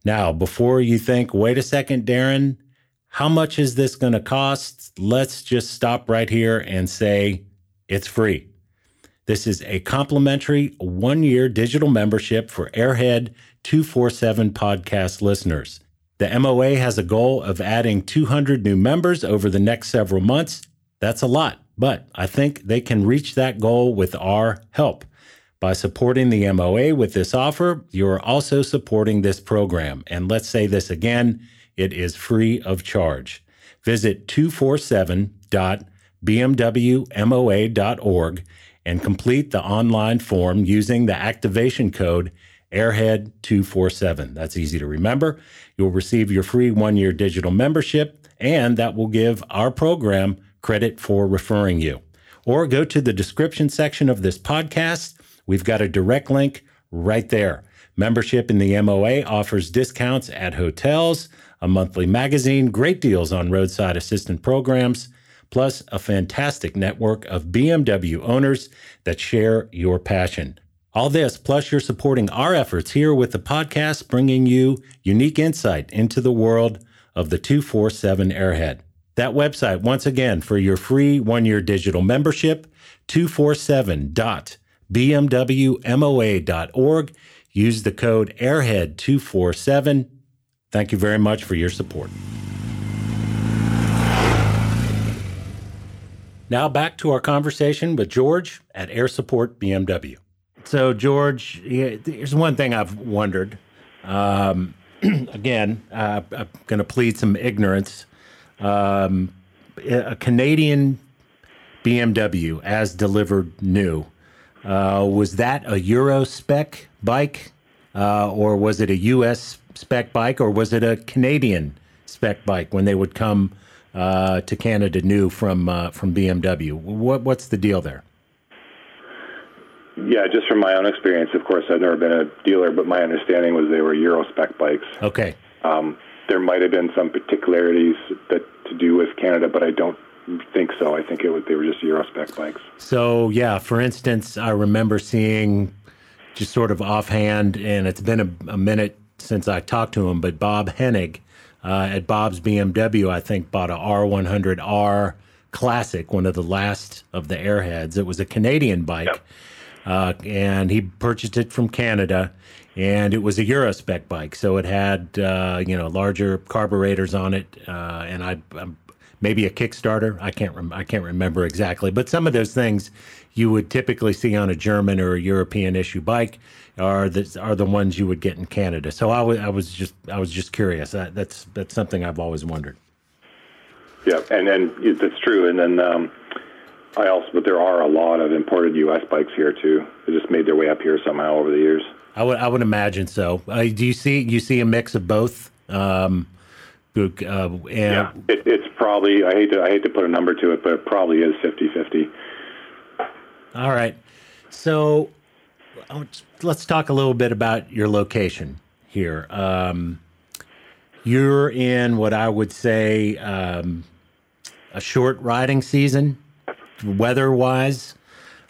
[SPEAKER 1] Now, before you think, wait a second, Darren, how much is this going to cost? Let's just stop right here and say it's free. This is a complimentary one year digital membership for Airhead 247 podcast listeners. The MOA has a goal of adding 200 new members over the next several months. That's a lot, but I think they can reach that goal with our help. By supporting the MOA with this offer, you are also supporting this program. And let's say this again it is free of charge. Visit 247.bmwmoa.org and complete the online form using the activation code Airhead247. That's easy to remember. You'll receive your free one year digital membership, and that will give our program credit for referring you. Or go to the description section of this podcast. We've got a direct link right there. Membership in the MOA offers discounts at hotels, a monthly magazine, great deals on roadside assistant programs, plus a fantastic network of BMW owners that share your passion. All this, plus you're supporting our efforts here with the podcast, bringing you unique insight into the world of the 247 Airhead. That website, once again, for your free one year digital membership, 247.bmwmoa.org. Use the code Airhead247. Thank you very much for your support. Now back to our conversation with George at Air Support BMW. So, George, here's one thing I've wondered. Um, again, uh, I'm going to plead some ignorance. Um, a Canadian BMW as delivered new, uh, was that a Euro spec bike, uh, or was it a US spec bike, or was it a Canadian spec bike when they would come uh, to Canada new from uh, from BMW? What what's the deal there?
[SPEAKER 2] Yeah, just from my own experience, of course, I've never been a dealer, but my understanding was they were Euro spec bikes.
[SPEAKER 1] Okay,
[SPEAKER 2] Um, there might have been some particularities that to do with Canada, but I don't think so. I think it was they were just Euro spec bikes.
[SPEAKER 1] So, yeah, for instance, I remember seeing just sort of offhand, and it's been a, a minute since I talked to him, but Bob Henig uh, at Bob's BMW, I think, bought a R100R Classic, one of the last of the Airheads. It was a Canadian bike,
[SPEAKER 2] Yep.
[SPEAKER 1] uh, and he purchased it from Canada. And it was a Euro spec bike, so it had uh, you know larger carburetors on it, uh, and I, I'm maybe a Kickstarter. I can't rem- I can't remember exactly, but some of those things you would typically see on a German or a European issue bike are the are the ones you would get in Canada. So I was I was just I was just curious. That, that's that's something I've always wondered.
[SPEAKER 2] Yeah, and and it- that's true. And then um, I also, but there are a lot of imported U.S. bikes here too. They just made their way up here somehow over the years.
[SPEAKER 1] I would I would imagine so. Uh, do you see you see a mix of both? Um, uh, and
[SPEAKER 2] Yeah, it, it's probably I hate to I hate to put a number to it, but it probably is 50-50.
[SPEAKER 1] All right. So let's talk a little bit about your location here. Um, you're in what I would say um, a short riding season, weather wise,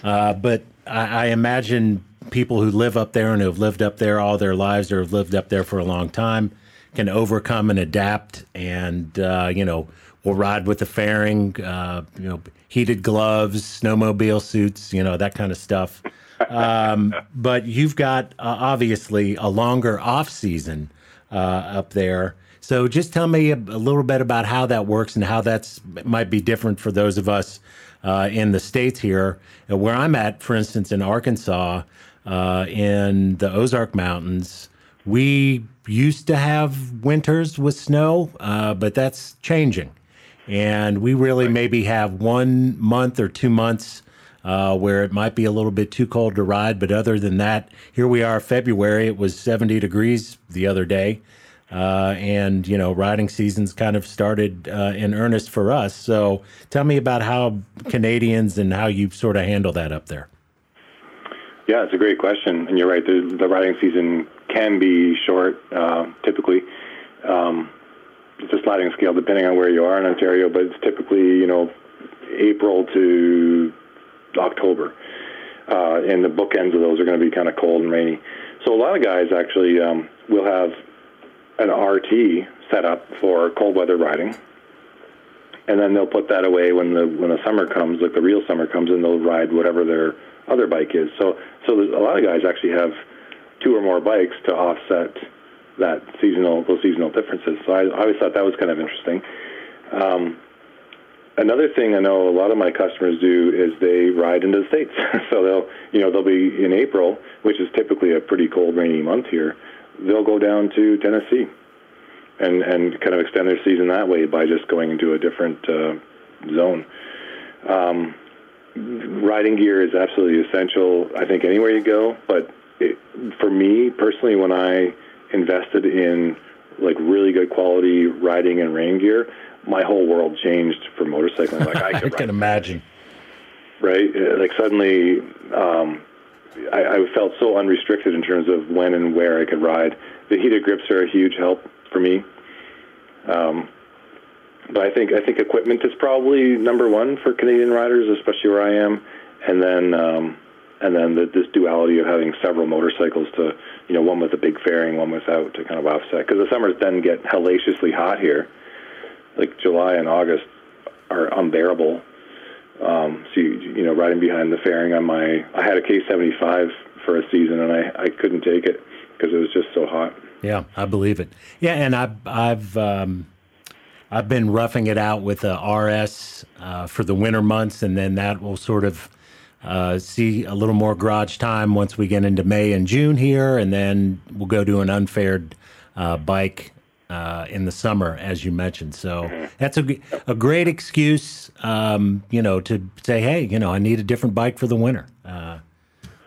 [SPEAKER 1] uh, but I, I imagine people who live up there and who have lived up there all their lives or have lived up there for a long time can overcome and adapt and uh, you know will ride with the fairing uh, you know heated gloves snowmobile suits you know that kind of stuff. Um, but you've got uh, obviously a longer off season uh, up there. So just tell me a, a, little bit about how that works and how that's might be different for those of us uh, in the states here where i'm at for instance in arkansas uh, in the ozark mountains we used to have winters with snow, uh, but that's changing. And we really maybe have one month or two months uh, where it might be a little bit too cold to ride. But other than that, here we are, February. It was 70 degrees the other day. Uh, and, you know, riding season's kind of started uh, in earnest for us. So tell me about how Canadians and how you sort of handle that up there.
[SPEAKER 2] Yeah, it's a great question, and you're right. The, the riding season can be short, uh, typically. Um, it's a sliding scale depending on where you are in Ontario, but it's typically you know April to October, uh, and the bookends of those are going to be kind of cold and rainy. So a lot of guys actually um, will have an RT set up for cold weather riding, and then they'll put that away when the when the summer comes, like the real summer comes, and they'll ride whatever their other bike is. So so there's a lot of guys actually have two or more bikes to offset that seasonal those seasonal differences. So I, I always thought that was kind of interesting. Um, another thing I know a lot of my customers do is they ride into the states. so they'll you know they'll be in April, which is typically a pretty cold, rainy month here. They'll go down to Tennessee and and kind of extend their season that way by just going into a different uh, zone. Um, riding gear is absolutely essential. I think anywhere you go, but it, for me personally, when I invested in like really good quality riding and rain gear, my whole world changed for motorcycling. Like I,
[SPEAKER 1] I can imagine.
[SPEAKER 2] Right, like suddenly, um, I, I felt so unrestricted in terms of when and where I could ride. The heated grips are a huge help for me. Um, but I think I think equipment is probably number one for Canadian riders, especially where I am, and then um, and then the, this duality of having several motorcycles to you know one with a big fairing, one without to kind of offset because the summers then get hellaciously hot here, like July and August are unbearable. Um, you, know riding behind the fairing on my I had a K75 for a season and I I couldn't take it because it was just so hot.
[SPEAKER 1] Yeah, I believe it. Yeah, and I've I've um, I've been roughing it out with a RS uh, for the winter months, and then that will sort of uh, see a little more garage time once we get into May and June here, and then we'll go to an unfaired uh, bike uh, in the summer, as you mentioned. So that's a, a great excuse, um, you know, to say, hey, you know, I need a different bike for the winter. Uh,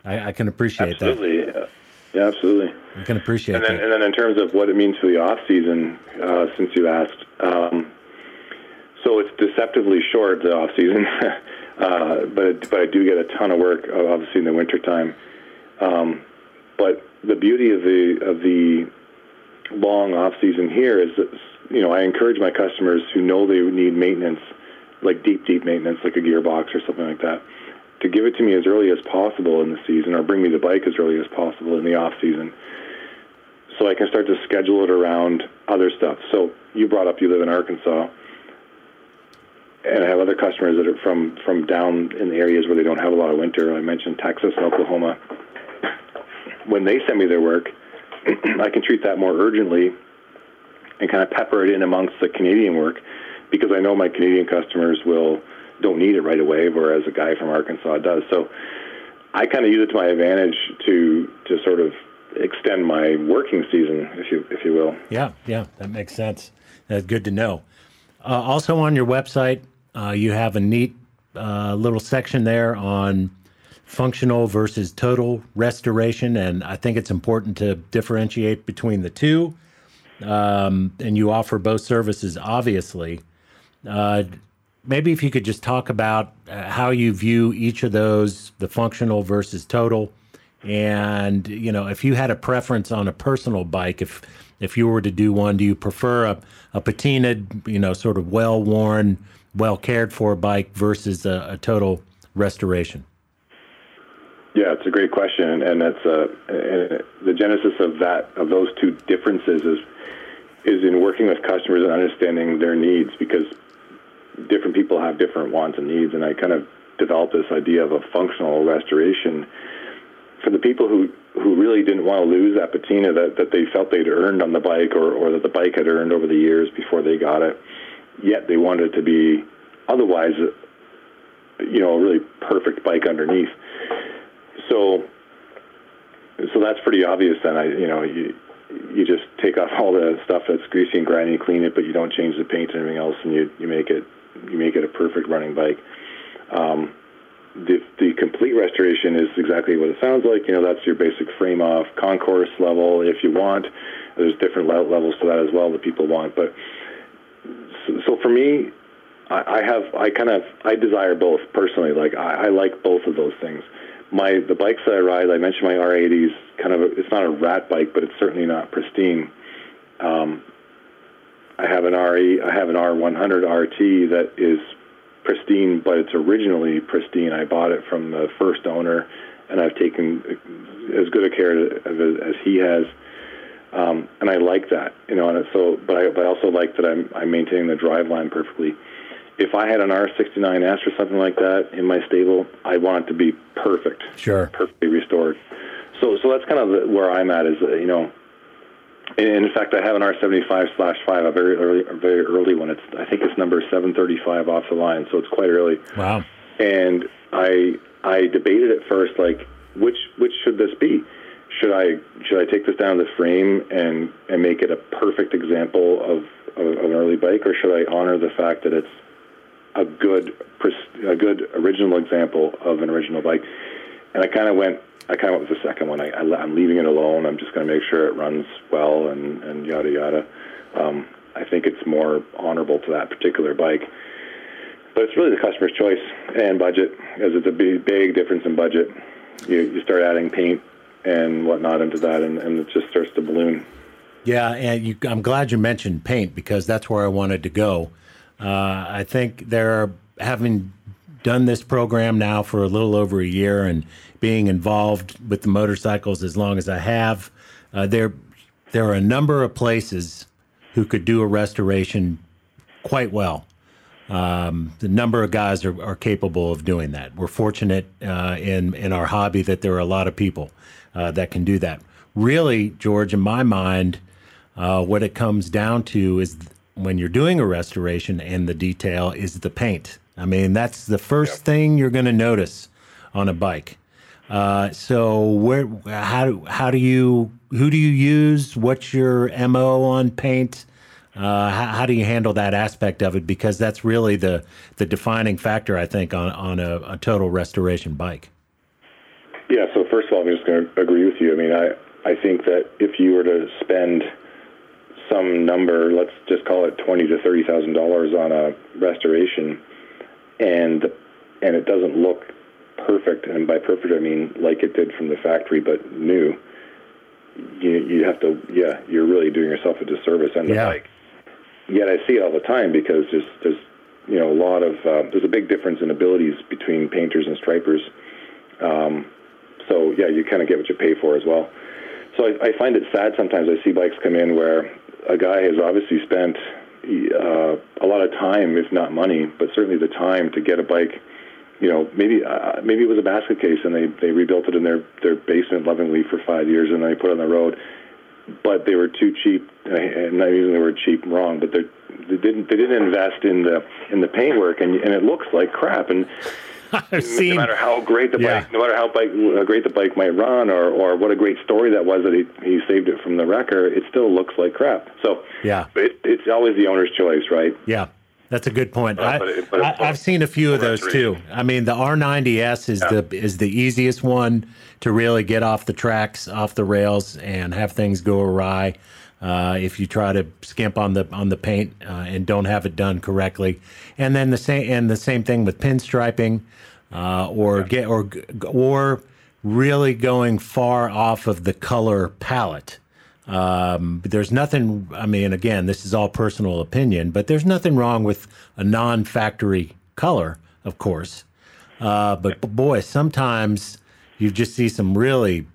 [SPEAKER 1] I, I, can appreciate
[SPEAKER 2] absolutely. that. Absolutely. Yeah, absolutely.
[SPEAKER 1] I can appreciate
[SPEAKER 2] and then,
[SPEAKER 1] that.
[SPEAKER 2] And then in terms of what it means for the off season, uh, since you asked, um, so it's deceptively short the off season, uh, but but I do get a ton of work obviously in the wintertime. Um, but the beauty of the of the long off season here is you know I encourage my customers who know they need maintenance, like deep deep maintenance, like a gearbox or something like that to give it to me as early as possible in the season or bring me the bike as early as possible in the off season so I can start to schedule it around other stuff. So you brought up you live in Arkansas and I have other customers that are from from down in the areas where they don't have a lot of winter. I mentioned Texas, and Oklahoma. When they send me their work, I can treat that more urgently and kind of pepper it in amongst the Canadian work because I know my Canadian customers will don't need it right away, whereas a guy from Arkansas does. So I kind of use it to my advantage to to sort of extend my working season, if you if you will.
[SPEAKER 1] Yeah, yeah, that makes sense. That's good to know. Uh, also on your website, uh, you have a neat uh, little section there on functional versus total restoration, and I think it's important to differentiate between the two. Um, and you offer both services, obviously. Uh, maybe if you could just talk about uh, how you view each of those, the functional versus total, and you know if you had a preference on a personal bike, if if you were to do one, do you prefer a, a patinaed, you know, sort of well worn, well cared for bike versus a, a total restoration?
[SPEAKER 2] Yeah, it's a great question, and that's uh, the genesis of that of those two differences is is in working with customers and understanding their needs because different people have different wants and needs, and I kind of developed this idea of a functional restoration for the people who who really didn't want to lose that patina that, that they felt they'd earned on the bike or, or that the bike had earned over the years before they got it, yet they wanted it to be otherwise, you know, a really perfect bike underneath. So, so that's pretty obvious. Then I, you know, you you just take off all the stuff that's greasy and grimy, clean it, but you don't change the paint and everything else, and you you make it you make it a perfect running bike. Um, the, the complete restoration is exactly what it sounds like. You know, that's your basic frame off concours level if you want. There's different levels to that as well that people want. But so, so for me, I, I have I kind of I desire both personally. Like I, I like both of those things. My the bikes that I ride, I mentioned my R80s. Kind of a, it's not a rat bike, but it's certainly not pristine. Um, I have an RE, I have an R100 RT that is pristine, but it's originally pristine. I bought it from the first owner, and I've taken as good a care of it as he has. Um, and I like that, you know. And so, but I, but I also like that I'm I'm maintaining the drive line perfectly. If I had an R69S or something like that in my stable, I want it to be perfect,
[SPEAKER 1] sure,
[SPEAKER 2] perfectly restored. So, so that's kind of the, where I'm at. Is uh, you know, in fact, I have an R75 slash five, a very early, a very early one. It's I think it's number 735 off the line, so it's quite early.
[SPEAKER 1] Wow.
[SPEAKER 2] And I I debated at first, like which which should this be? Should I should I take this down to the frame and and make it a perfect example of, of, of an early bike, or should I honor the fact that it's a good a good original example of an original bike? And I kind of went I kind of went with the second one. I, I, am leaving it alone. I'm just going to make sure it runs well and, and yada yada. Um, I think it's more honorable to that particular bike. But it's really the customer's choice and budget, as it's a big, big difference in budget. You, you start adding paint and whatnot into that, and, and it just starts to balloon.
[SPEAKER 1] Yeah, and you, I'm glad you mentioned paint because that's where I wanted to go. Uh, I think they're having done this program now for a little over a year and being involved with the motorcycles as long as I have, uh, there there are a number of places who could do a restoration quite well. Um, the number of guys are, are, capable of doing that. We're fortunate uh, in in our hobby that there are a lot of people uh, that can do that. Really, George, in my mind, uh, what it comes down to is when you're doing a restoration and the detail is the paint. I mean, that's the first yep. thing you're going to notice on a bike. Uh, so where, how do, how do you, who do you use? What's your MO on paint? Uh, how, how, do you handle that aspect of it? Because that's really the, the defining factor, I think, on, on a, a total restoration bike.
[SPEAKER 2] Yeah. So first of all, I'm just going to agree with you. I mean, I, I think that if you were to spend some number, let's just call it twenty to thirty thousand dollars on a restoration, and and it doesn't look perfect, and by perfect I mean like it did from the factory, but new. You you have to yeah, you're really doing yourself a disservice and yeah. bike. Yet I see it all the time because there's there's you know a lot of uh, there's a big difference in abilities between painters and stripers. Um, so yeah, you kind of get what you pay for as well. So I, I find it sad sometimes. I see bikes come in where a guy has obviously spent uh, a lot of time, if not money, but certainly the time to get a bike. You know, maybe uh, maybe it was a basket case, and they they rebuilt it in their their basement lovingly for five years, and then they put it on the road. But they were too cheap, and not using the word cheap wrong, but they they didn't they didn't invest in the in the paintwork, and and it looks like crap. And
[SPEAKER 1] I've seen.
[SPEAKER 2] No matter how great the yeah. bike, no matter how bike, how great the bike might run, or or what a great story that was that he he saved it from the wrecker, it still looks like crap. So
[SPEAKER 1] yeah,
[SPEAKER 2] it, it's always the owner's choice, right?
[SPEAKER 1] Yeah. That's a good point. Uh, I, but it, but I, have seen a few of those too. I mean, the R90S is yeah. the is the easiest one to really get off the tracks, off the rails, and have things go awry. Uh, if you try to skimp on the on the paint uh, and don't have it done correctly, and then the same and the same thing with pinstriping, uh, or yeah. get or or really going far off of the color palette. Um, there's nothing. I mean, again, this is all personal opinion, but there's nothing wrong with a non-factory color, of course. Uh, but boy, sometimes you just see some really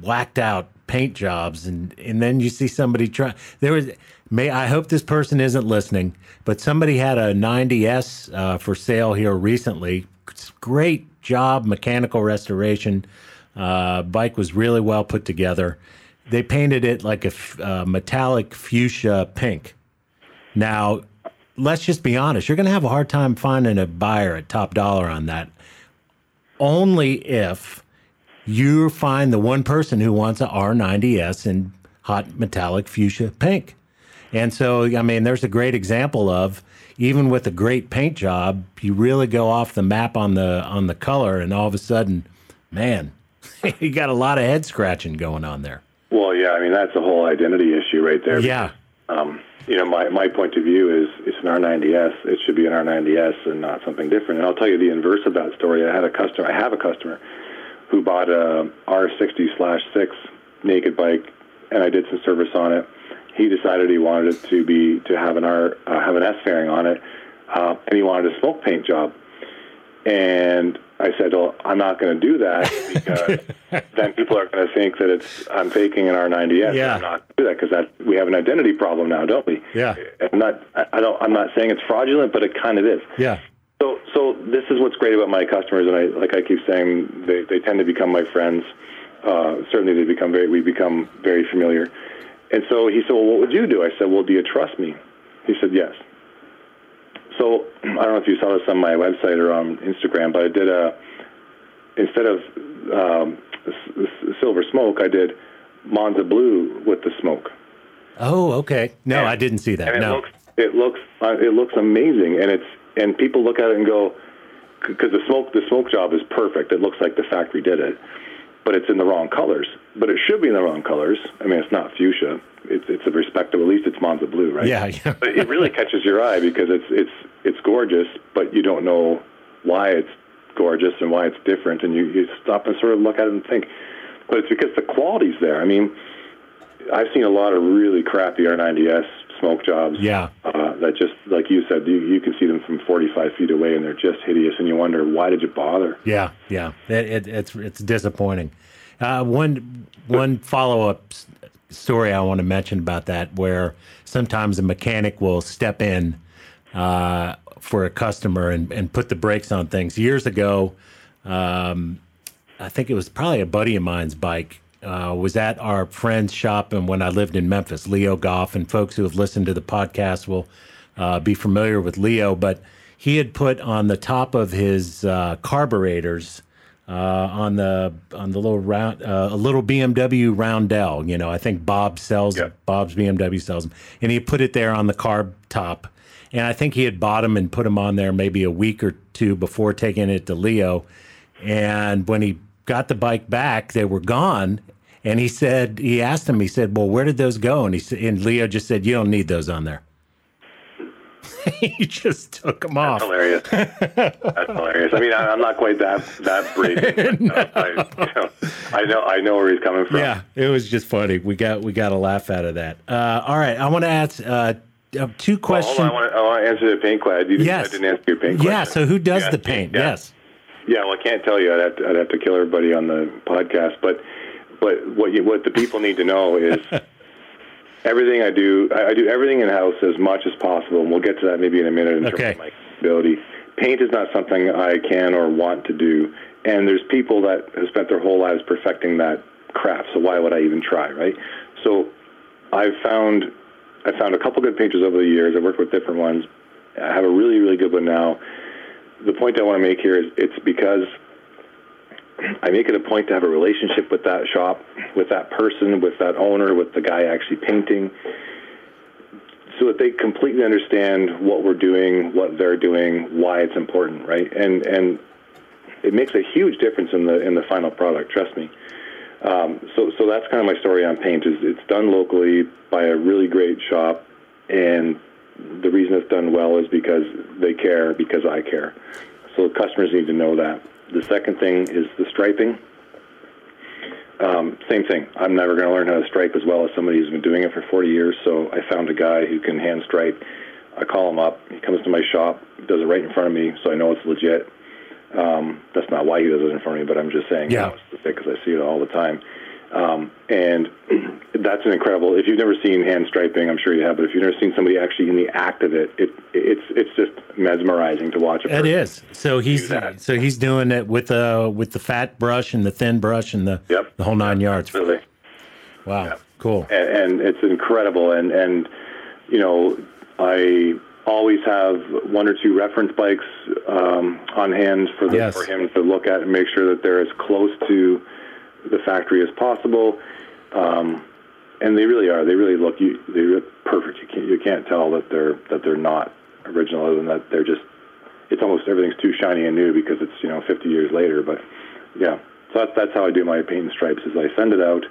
[SPEAKER 1] whacked out paint jobs, and and then you see somebody try. There was. May I hope this person isn't listening, but somebody had a 90s uh, for sale here recently. Great job, mechanical restoration. Uh, bike was really well put together. They painted it like a uh, metallic fuchsia pink. Now, let's just be honest. You're going to have a hard time finding a buyer at top dollar on that. Only if you find the one person who wants a R90S in hot metallic fuchsia pink. And so, I mean, there's a great example of even with a great paint job, you really go off the map on the on the color, and all of a sudden, man, you got a lot of head scratching going on there.
[SPEAKER 2] Well, yeah, I mean that's a whole identity issue right there.
[SPEAKER 1] Yeah.
[SPEAKER 2] Um, you know, my, my point of view is it's an R90S. It should be an R90S and not something different. And I'll tell you the inverse of that story. I had a customer. I have a customer who bought a R60 slash six naked bike, and I did some service on it. He decided he wanted it to be to have an R uh, have an S fairing on it, uh, and he wanted a smoke paint job. And I said, "Well, I'm not going to do that because then people are going to think that it's I'm faking an R90S.
[SPEAKER 1] Yeah.
[SPEAKER 2] I'm not do that because that we have an identity problem now, don't we?
[SPEAKER 1] Yeah.
[SPEAKER 2] I'm not. I don't. I'm not saying it's fraudulent, but it kind of is.
[SPEAKER 1] Yeah.
[SPEAKER 2] So, so this is what's great about my customers, and I, like I keep saying, they, they tend to become my friends. Uh, certainly, they become very, we become very familiar. And so he said, "Well, what would you do?" I said, "Well, do you trust me?" He said, "Yes." So I don't know if you saw this on my website or on Instagram, but I did a instead of um, silver smoke, I did Monza blue with the smoke.
[SPEAKER 1] Oh, okay. No,
[SPEAKER 2] And-
[SPEAKER 1] I didn't see that.
[SPEAKER 2] And it
[SPEAKER 1] no.
[SPEAKER 2] looks it looks uh, it looks amazing, and it's and people look at it and go because the smoke the smoke job is perfect. It looks like the factory did it, but it's in the wrong colors. But it should be in the wrong colors. I mean, it's not fuchsia. It's it's a respectable. At least it's Monza blue, right?
[SPEAKER 1] Yeah, yeah.
[SPEAKER 2] but it really catches your eye because it's it's it's gorgeous, but you don't know why it's gorgeous and why it's different, and you you stop and sort of look at it and think, but it's because the quality's there. I mean, I've seen a lot of really crappy R90S smoke jobs.
[SPEAKER 1] Yeah.
[SPEAKER 2] Uh, that just like you said, you you can see them from 45 feet away, and they're just hideous, and you wonder why did you bother?
[SPEAKER 1] Yeah, yeah, it, it, it's it's disappointing. Uh, one one follow up story I want to mention about that, where sometimes a mechanic will step in uh, for a customer and, and put the brakes on things. Years ago, um, I think it was probably a buddy of mine's bike. Uh, was at our friend's shop, and when I lived in Memphis, Leo Goff, and folks who have listened to the podcast will uh, be familiar with Leo. But he had put on the top of his uh, carburetors uh, on the on the little round uh, a little BMW Roundel. You know, I think Bob sells
[SPEAKER 2] Yeah.
[SPEAKER 1] Bob's BMW sells them, and he put it there on the carb top. And I think he had bought them and put them on there maybe a week or two before taking it to Leo. And when he got the bike back, they were gone. And he said, he asked him, he said, "Well, where did those go?" And he said, and Leo just said, "You don't need those on there." he just took them off.
[SPEAKER 2] Hilarious. That's hilarious. I mean, I, I'm not quite that that brave. uh, I, you know, I know I know where he's coming from.
[SPEAKER 1] Yeah, it was just funny. We got we got a laugh out of that. Uh, all right, I want to ask uh, uh, two
[SPEAKER 2] Well,
[SPEAKER 1] questions.
[SPEAKER 2] on, I want to I want to answer the paint question. You,
[SPEAKER 1] Yes.
[SPEAKER 2] I didn't answer your paint question.
[SPEAKER 1] yeah. So who does
[SPEAKER 2] Yeah,
[SPEAKER 1] the paint?
[SPEAKER 2] yeah.
[SPEAKER 1] Yes.
[SPEAKER 2] Yeah, well, I can't tell you. I'd have to, I'd have to kill everybody on the podcast. But but what you, what the people need to know is everything I do. I, I do everything in house as much as possible, and we'll get to that maybe in a minute in
[SPEAKER 1] Okay.
[SPEAKER 2] terms of my ability. Paint is not something I can or want to do, and there's people that have spent their whole lives perfecting that craft. So why would I even try, right? So I've found I found a couple good painters over the years. I've worked with different ones. I have a really really good one now the point I want to make here is it's because I make it a point to have a relationship with that shop, with that person, with that owner, with the guy actually painting, so that they completely understand what we're doing, what they're doing, why it's important, right? And and it makes a huge difference in the in the final product. Trust me. Um, so so that's kind of my story on paint. Is it's done locally by a really great shop, and the reason it's done well is because they care, because I care. So customers need to know that. The second thing is the striping. Um, same thing. I'm never going to learn how to stripe as well as somebody who's been doing it for 40 years. So I found a guy who can hand stripe. I call him up. He comes to my shop, does it right in front of me, so I know it's legit. Um, that's not why he does it in front of me, but I'm just saying
[SPEAKER 1] Yeah.
[SPEAKER 2] because I see it all the time. Um, and that's an incredible. If you've never seen hand striping, I'm sure you have, but if you've never seen somebody actually in the act of it, it it's it's just mesmerizing to watch.
[SPEAKER 1] It is. So he's so he's doing it with the with the fat brush and the thin brush and the
[SPEAKER 2] Yep.
[SPEAKER 1] the whole nine yards.
[SPEAKER 2] Really.
[SPEAKER 1] Wow, cool.
[SPEAKER 2] and, and it's incredible. And and you know, I always have one or two reference bikes um, on hand for the,
[SPEAKER 1] Yes.
[SPEAKER 2] for him to look at and make sure that they're as close to the factory as possible. Um, and they really are. They really look you. They look perfect. You can't you can't tell that they're that they're not original, other than that they're just. It's almost everything's too shiny and new because it's you know 50 years later. But yeah, so that's that's how I do my paint and stripes. Is I send it out,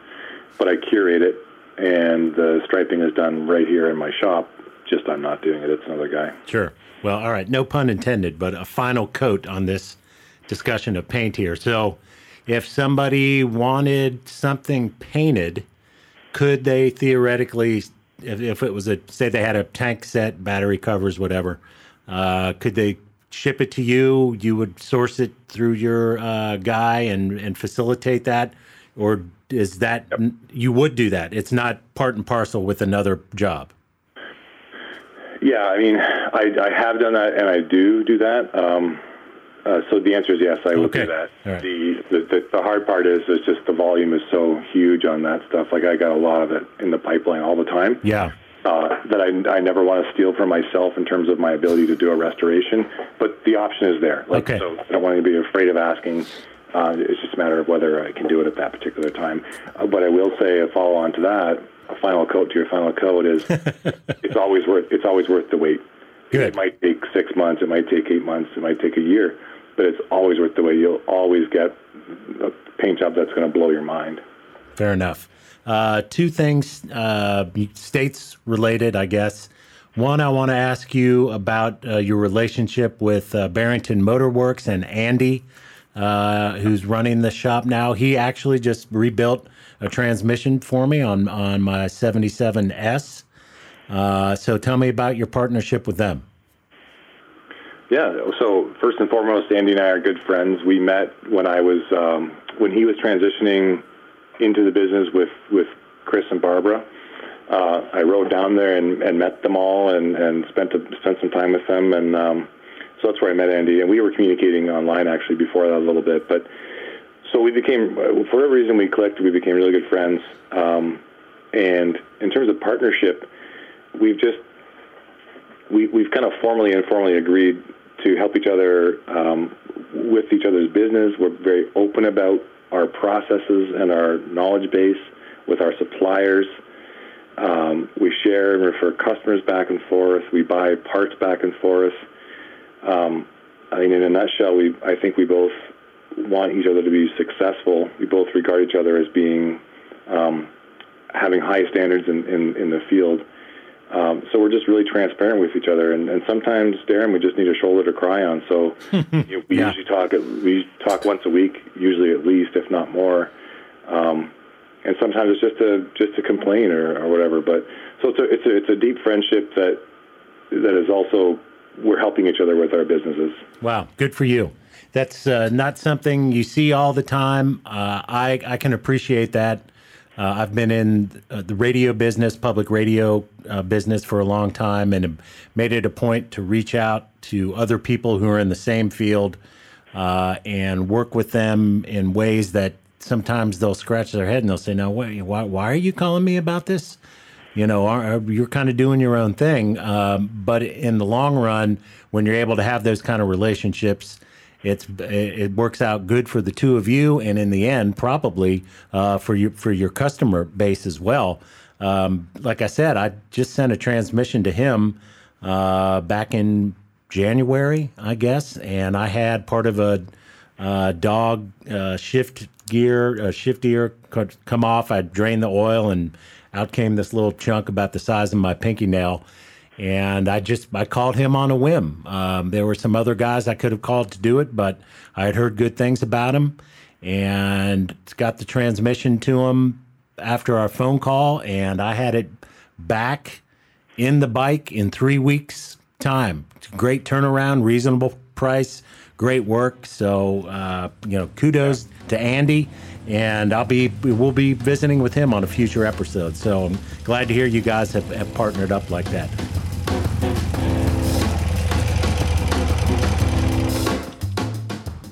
[SPEAKER 2] but I curate it, and the striping is done right here in my shop. Just I'm not doing it. It's another guy.
[SPEAKER 1] Sure. Well, all right. No pun intended, but a final coat on this discussion of paint here. So, if somebody wanted something painted, could they theoretically, if, if it was a, say they had a tank set, battery covers, whatever, uh, could they ship it to you? You would source it through your uh, guy and, and facilitate that? Or is that, you would do that? It's not part and parcel with another job.
[SPEAKER 2] Yeah, I mean, I, I have done that, and I do do that. Um, uh, so the answer is yes, I would
[SPEAKER 1] Okay.
[SPEAKER 2] do that.
[SPEAKER 1] Right.
[SPEAKER 2] The, the the hard part is is just the volume is so huge on that stuff. Like I got a lot of it in the pipeline all the time.
[SPEAKER 1] Yeah.
[SPEAKER 2] uh, that I, I never want to steal from myself in terms of my ability to do a restoration. But the option is there. Like,
[SPEAKER 1] Okay.
[SPEAKER 2] So I don't want to be afraid of asking. Uh, it's just a matter of whether I can do it at that particular time. Uh, but I will say a follow on to that, a final coat to your final coat is it's always worth it's always worth the wait.
[SPEAKER 1] Good.
[SPEAKER 2] It might take six months, it might take eight months, it might take a year, but it's always worth the wait. You'll always get a paint job that's going to blow your mind.
[SPEAKER 1] Fair enough. Uh, two things, uh, states related, I guess. One, I want to ask you about uh, your relationship with uh, Barrington Motor Works and Andy, uh, who's running the shop now. He actually just rebuilt a transmission for me on on my 77S. Uh, so tell me about your partnership with them.
[SPEAKER 2] Yeah. So first and foremost, Andy and I are good friends. We met when I was um, when he was transitioning into the business with with Chris and Barbara. Uh, I rode down there and, and met them all and and spent a, spent some time with them and um, so that's where I met Andy and we were communicating online actually before that a little bit. But so we became for whatever reason we clicked. We became really good friends. Um, and in terms of partnership, we've just we, we've kind of formally and informally agreed to help each other um, with each other's business. We're very open about our processes and our knowledge base with our suppliers. Um, we share and refer customers back and forth. We buy parts back and forth. Um, I mean, in a nutshell, we I think we both want each other to be successful. We both regard each other as being um, having high standards in, in, in the field. Um, so we're just really transparent with each other, and, and sometimes, Darren, we just need a shoulder to cry on. So you know, we
[SPEAKER 1] Yeah.
[SPEAKER 2] usually talk at, we talk once a week, usually at least, if not more. Um, and sometimes it's just to just to complain or, or whatever. But so it's a it's a it's a deep friendship that that is also we're helping each other with our businesses.
[SPEAKER 1] Wow, good for you. That's uh, not something you see all the time. Uh, I I can appreciate that. Uh, I've been in uh, the radio business, public radio uh, business for a long time, and made it a point to reach out to other people who are in the same field uh, and work with them in ways that sometimes they'll scratch their head and they'll say, "No, wait, why, why are you calling me about this?" you know, are, you're kind of doing your own thing. Um, but in the long run, when you're able to have those kind of relationships, it's it works out good for the two of you, and in the end, probably uh, for your for your customer base as well. Um, like I said, I just sent a transmission to him uh, back in January, I guess, and I had part of a uh, dog uh, shift gear, shift come off. I drained the oil, and out came this little chunk about the size of my pinky nail. And I just I called him on a whim. Um, there were some other guys I could have called to do it, but I had heard good things about him, and got the transmission to him after our phone call, and I had it back in the bike in three weeks time. Great turnaround, reasonable price, great work. So, uh, you know, kudos to Andy. And I'll be, we'll be visiting with him on a future episode. So I'm glad to hear you guys have, have partnered up like that.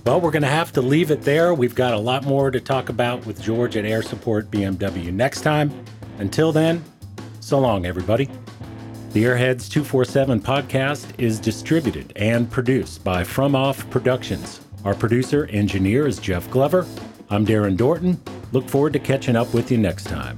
[SPEAKER 1] Well, we're going to have to leave it there. We've got a lot more to talk about with George at Air Support BMW next time. Until then, so long, everybody. The Airheads 247 podcast is distributed and produced by From Off Productions. Our producer engineer is Jeff Glover. I'm Darren Dorton. Look forward to catching up with you next time.